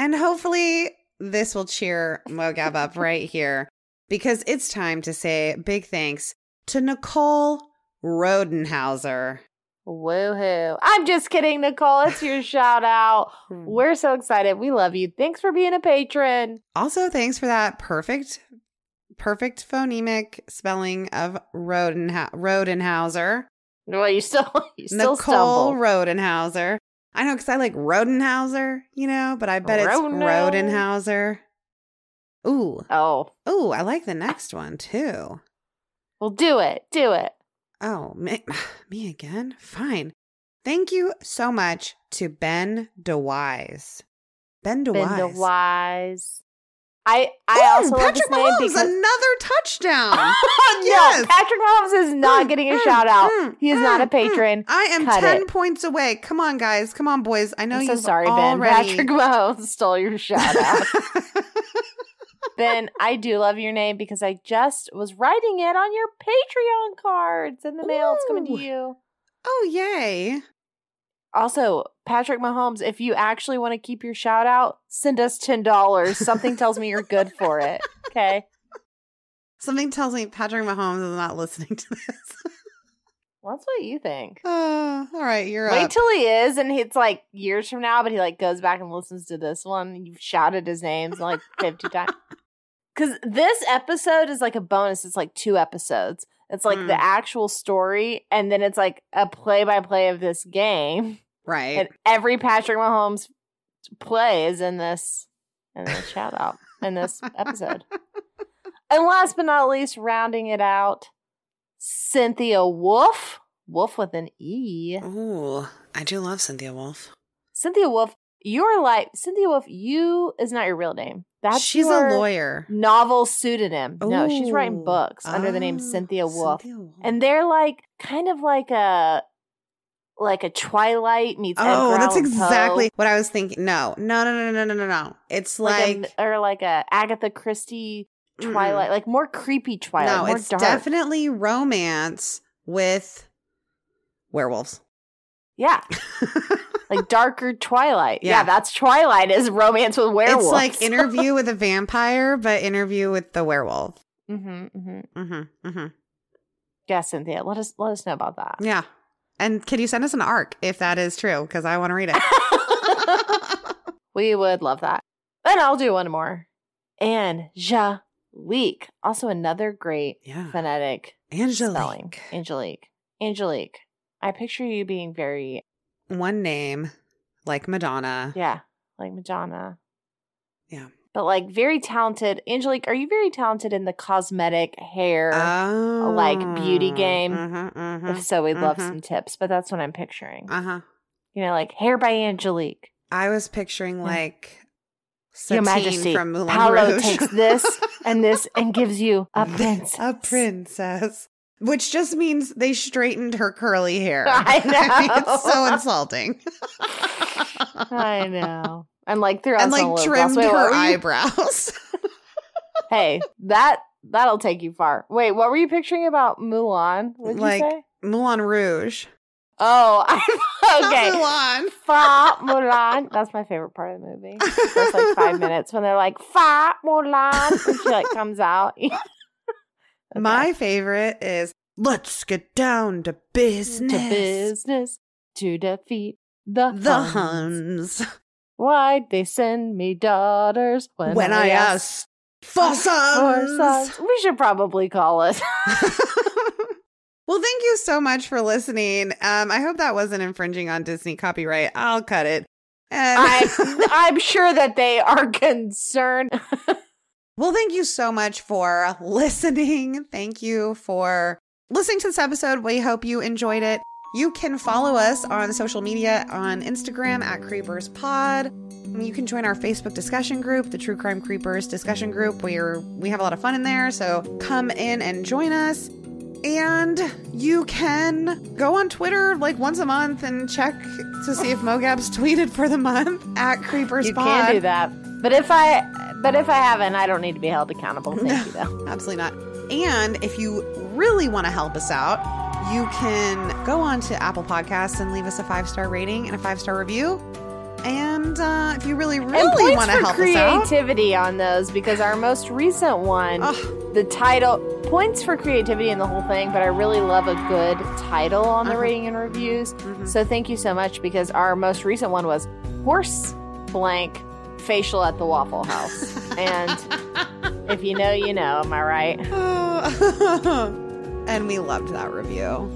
And hopefully, this will cheer Mogab up right here because it's time to say big thanks to Nicole Rodenhauser. Woohoo. I'm just kidding, Nicole. It's your shout out. We're so excited. We love you. Thanks for being a patron. Also, thanks for that perfect, perfect phonemic spelling of Rodenha- Rodenhauser. Well, you still you still Nicole stumbled. Rodenhauser. I know because I like Rodenhauser, you know, but I bet it's Rodenhauser. Ooh, Oh, ooh, I like the next one too. well, do it. Do it. Oh, me, me again? Fine. Thank you so much to Ben DeWise. Ben DeWise. Been the wise. I I Ooh, also love Patrick name Mahomes, because another touchdown. no, Yes. Patrick Mahomes is not Mm, getting a mm, shout out. mm, he is not a mm, mm. patron. I am Cut 10 it. points away. Come on, guys. Come on, boys. I know I'm so sorry, Ben. already... Patrick Mahomes stole your shout out. ben, I do love your name because I just was writing it on your Patreon cards in the mail. It's coming to you. oh, yay. Also, Patrick Mahomes, if you actually want to keep your shout out, send us $10. Something tells me you're good for it. Okay. Something tells me Patrick Mahomes is not listening to this. Well, that's what you think. Oh, all right, you're Wait up. till he is, and it's like years from now, but he like goes back and listens to this one. You've shouted his names like fifty times. Because this episode is like a bonus. It's like two episodes. It's like Mm. the actual story, and then it's like a play by play of this game. right. And every Patrick Mahomes play is in this in this shout out in this episode. And last but not least, rounding it out, Cynthia Wolf. Wolf with an E. Ooh, I do love Cynthia Wolf. Cynthia Wolf, you're like Cynthia Wolf. You is not your real name. That's She's a lawyer. Novel pseudonym. No, she's writing Ooh. books under the name Oh, Cynthia Wolf, Cynthia Wolf. and they're like kind of like a like a Twilight meets. Oh, that's Allan Poe. exactly what I was thinking. No, no, no, no, no, no, no, no. It's like, like, a, or like a Agatha Christie Twilight, like more creepy Twilight, no, it's dark. definitely romance with werewolves. Yeah, like darker Twilight. Yeah. Yeah. that's Twilight is romance with werewolves. It's like interview with a vampire, but interview with the werewolf. hmm hmm Mm-hmm, mm-hmm. Yeah, Cynthia, let us let us know about that. Yeah. And can you send us an arc if that is true? Because I want to read it. we would love that. And I'll do one more. Angelique, also another great yeah. phonetic spelling. Angelique. Angelique. I picture you being very, One name, like Madonna. yeah, like Madonna. Yeah. But like very talented. Angelique, are you very talented in the cosmetic hair? Oh. like, beauty game. Mhm, mhm. if so, we'd love mhm. some tips, but that's what I'm picturing. Uh-huh. You know, like hair by Angelique. I was picturing like Your Satine Majesty, from Moulin Paolo Rouge. takes this and this and gives you a prince. A princess. Which just means they straightened her curly hair. I mean, it's so insulting. I know. And like throughout and like trimmed. Wait, her eyebrows. Hey, that that'll take you far. Wait, what were you picturing about Mulan? Like- you say? Moulin Rouge. Oh, I, okay. Mulan. Fa Mulan. That's my favorite part of the movie. The First like five minutes when they're like Fa Mulan, and she like comes out. Okay. My favorite is let's get down to business. to business to defeat the The Huns. Why'd they send me daughters when, When I asked for for sons. sons? We should probably call it. Well, thank you so much for listening. Um, I hope that wasn't infringing on Disney copyright. I'll cut it. And I, I'm sure that they are concerned. Well, thank you so much for listening. Thank you for listening to this episode. We hope you enjoyed it. You can follow us on social media on Instagram at Creepers Pod. You can join our Facebook discussion group, the True Crime Creepers discussion group, where we have a lot of fun in there. So come in and join us. And you can go on Twitter like once a month and check to see if Mogab's tweeted for the month at Creepers you Pod. can do that. But if I but if I haven't, I don't need to be held accountable. Thank you though. Absolutely not. And if you really want to help us out, you can go on to Apple Podcasts and leave us a five star rating and a five star review. And uh, if you really, really want to help us out, creativity on those because our most recent one, Ugh. the title points for creativity in the whole thing, but I really love a good title on the Uh-huh. rating and reviews. Mhm. So thank you so much because our most recent one was horse blank facial at the Waffle House. and if you know, you know. Am I right? and we loved that review.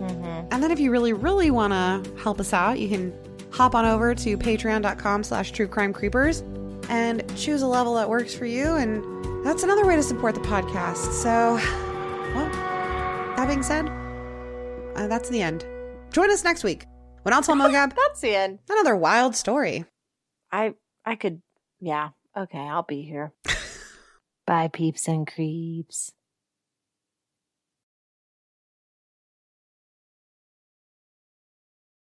Mm-hmm. And then if you really, really want to help us out, you can hop on over to patreon.com slash true crime creepers and choose a level that works for you. And that's another way to support the podcast. So, well, that being said, uh, that's the end. Join us next week when I'll tell Mogab That's the end. another wild story. I I could yeah. Okay, I'll be here. Bye peeps and creeps.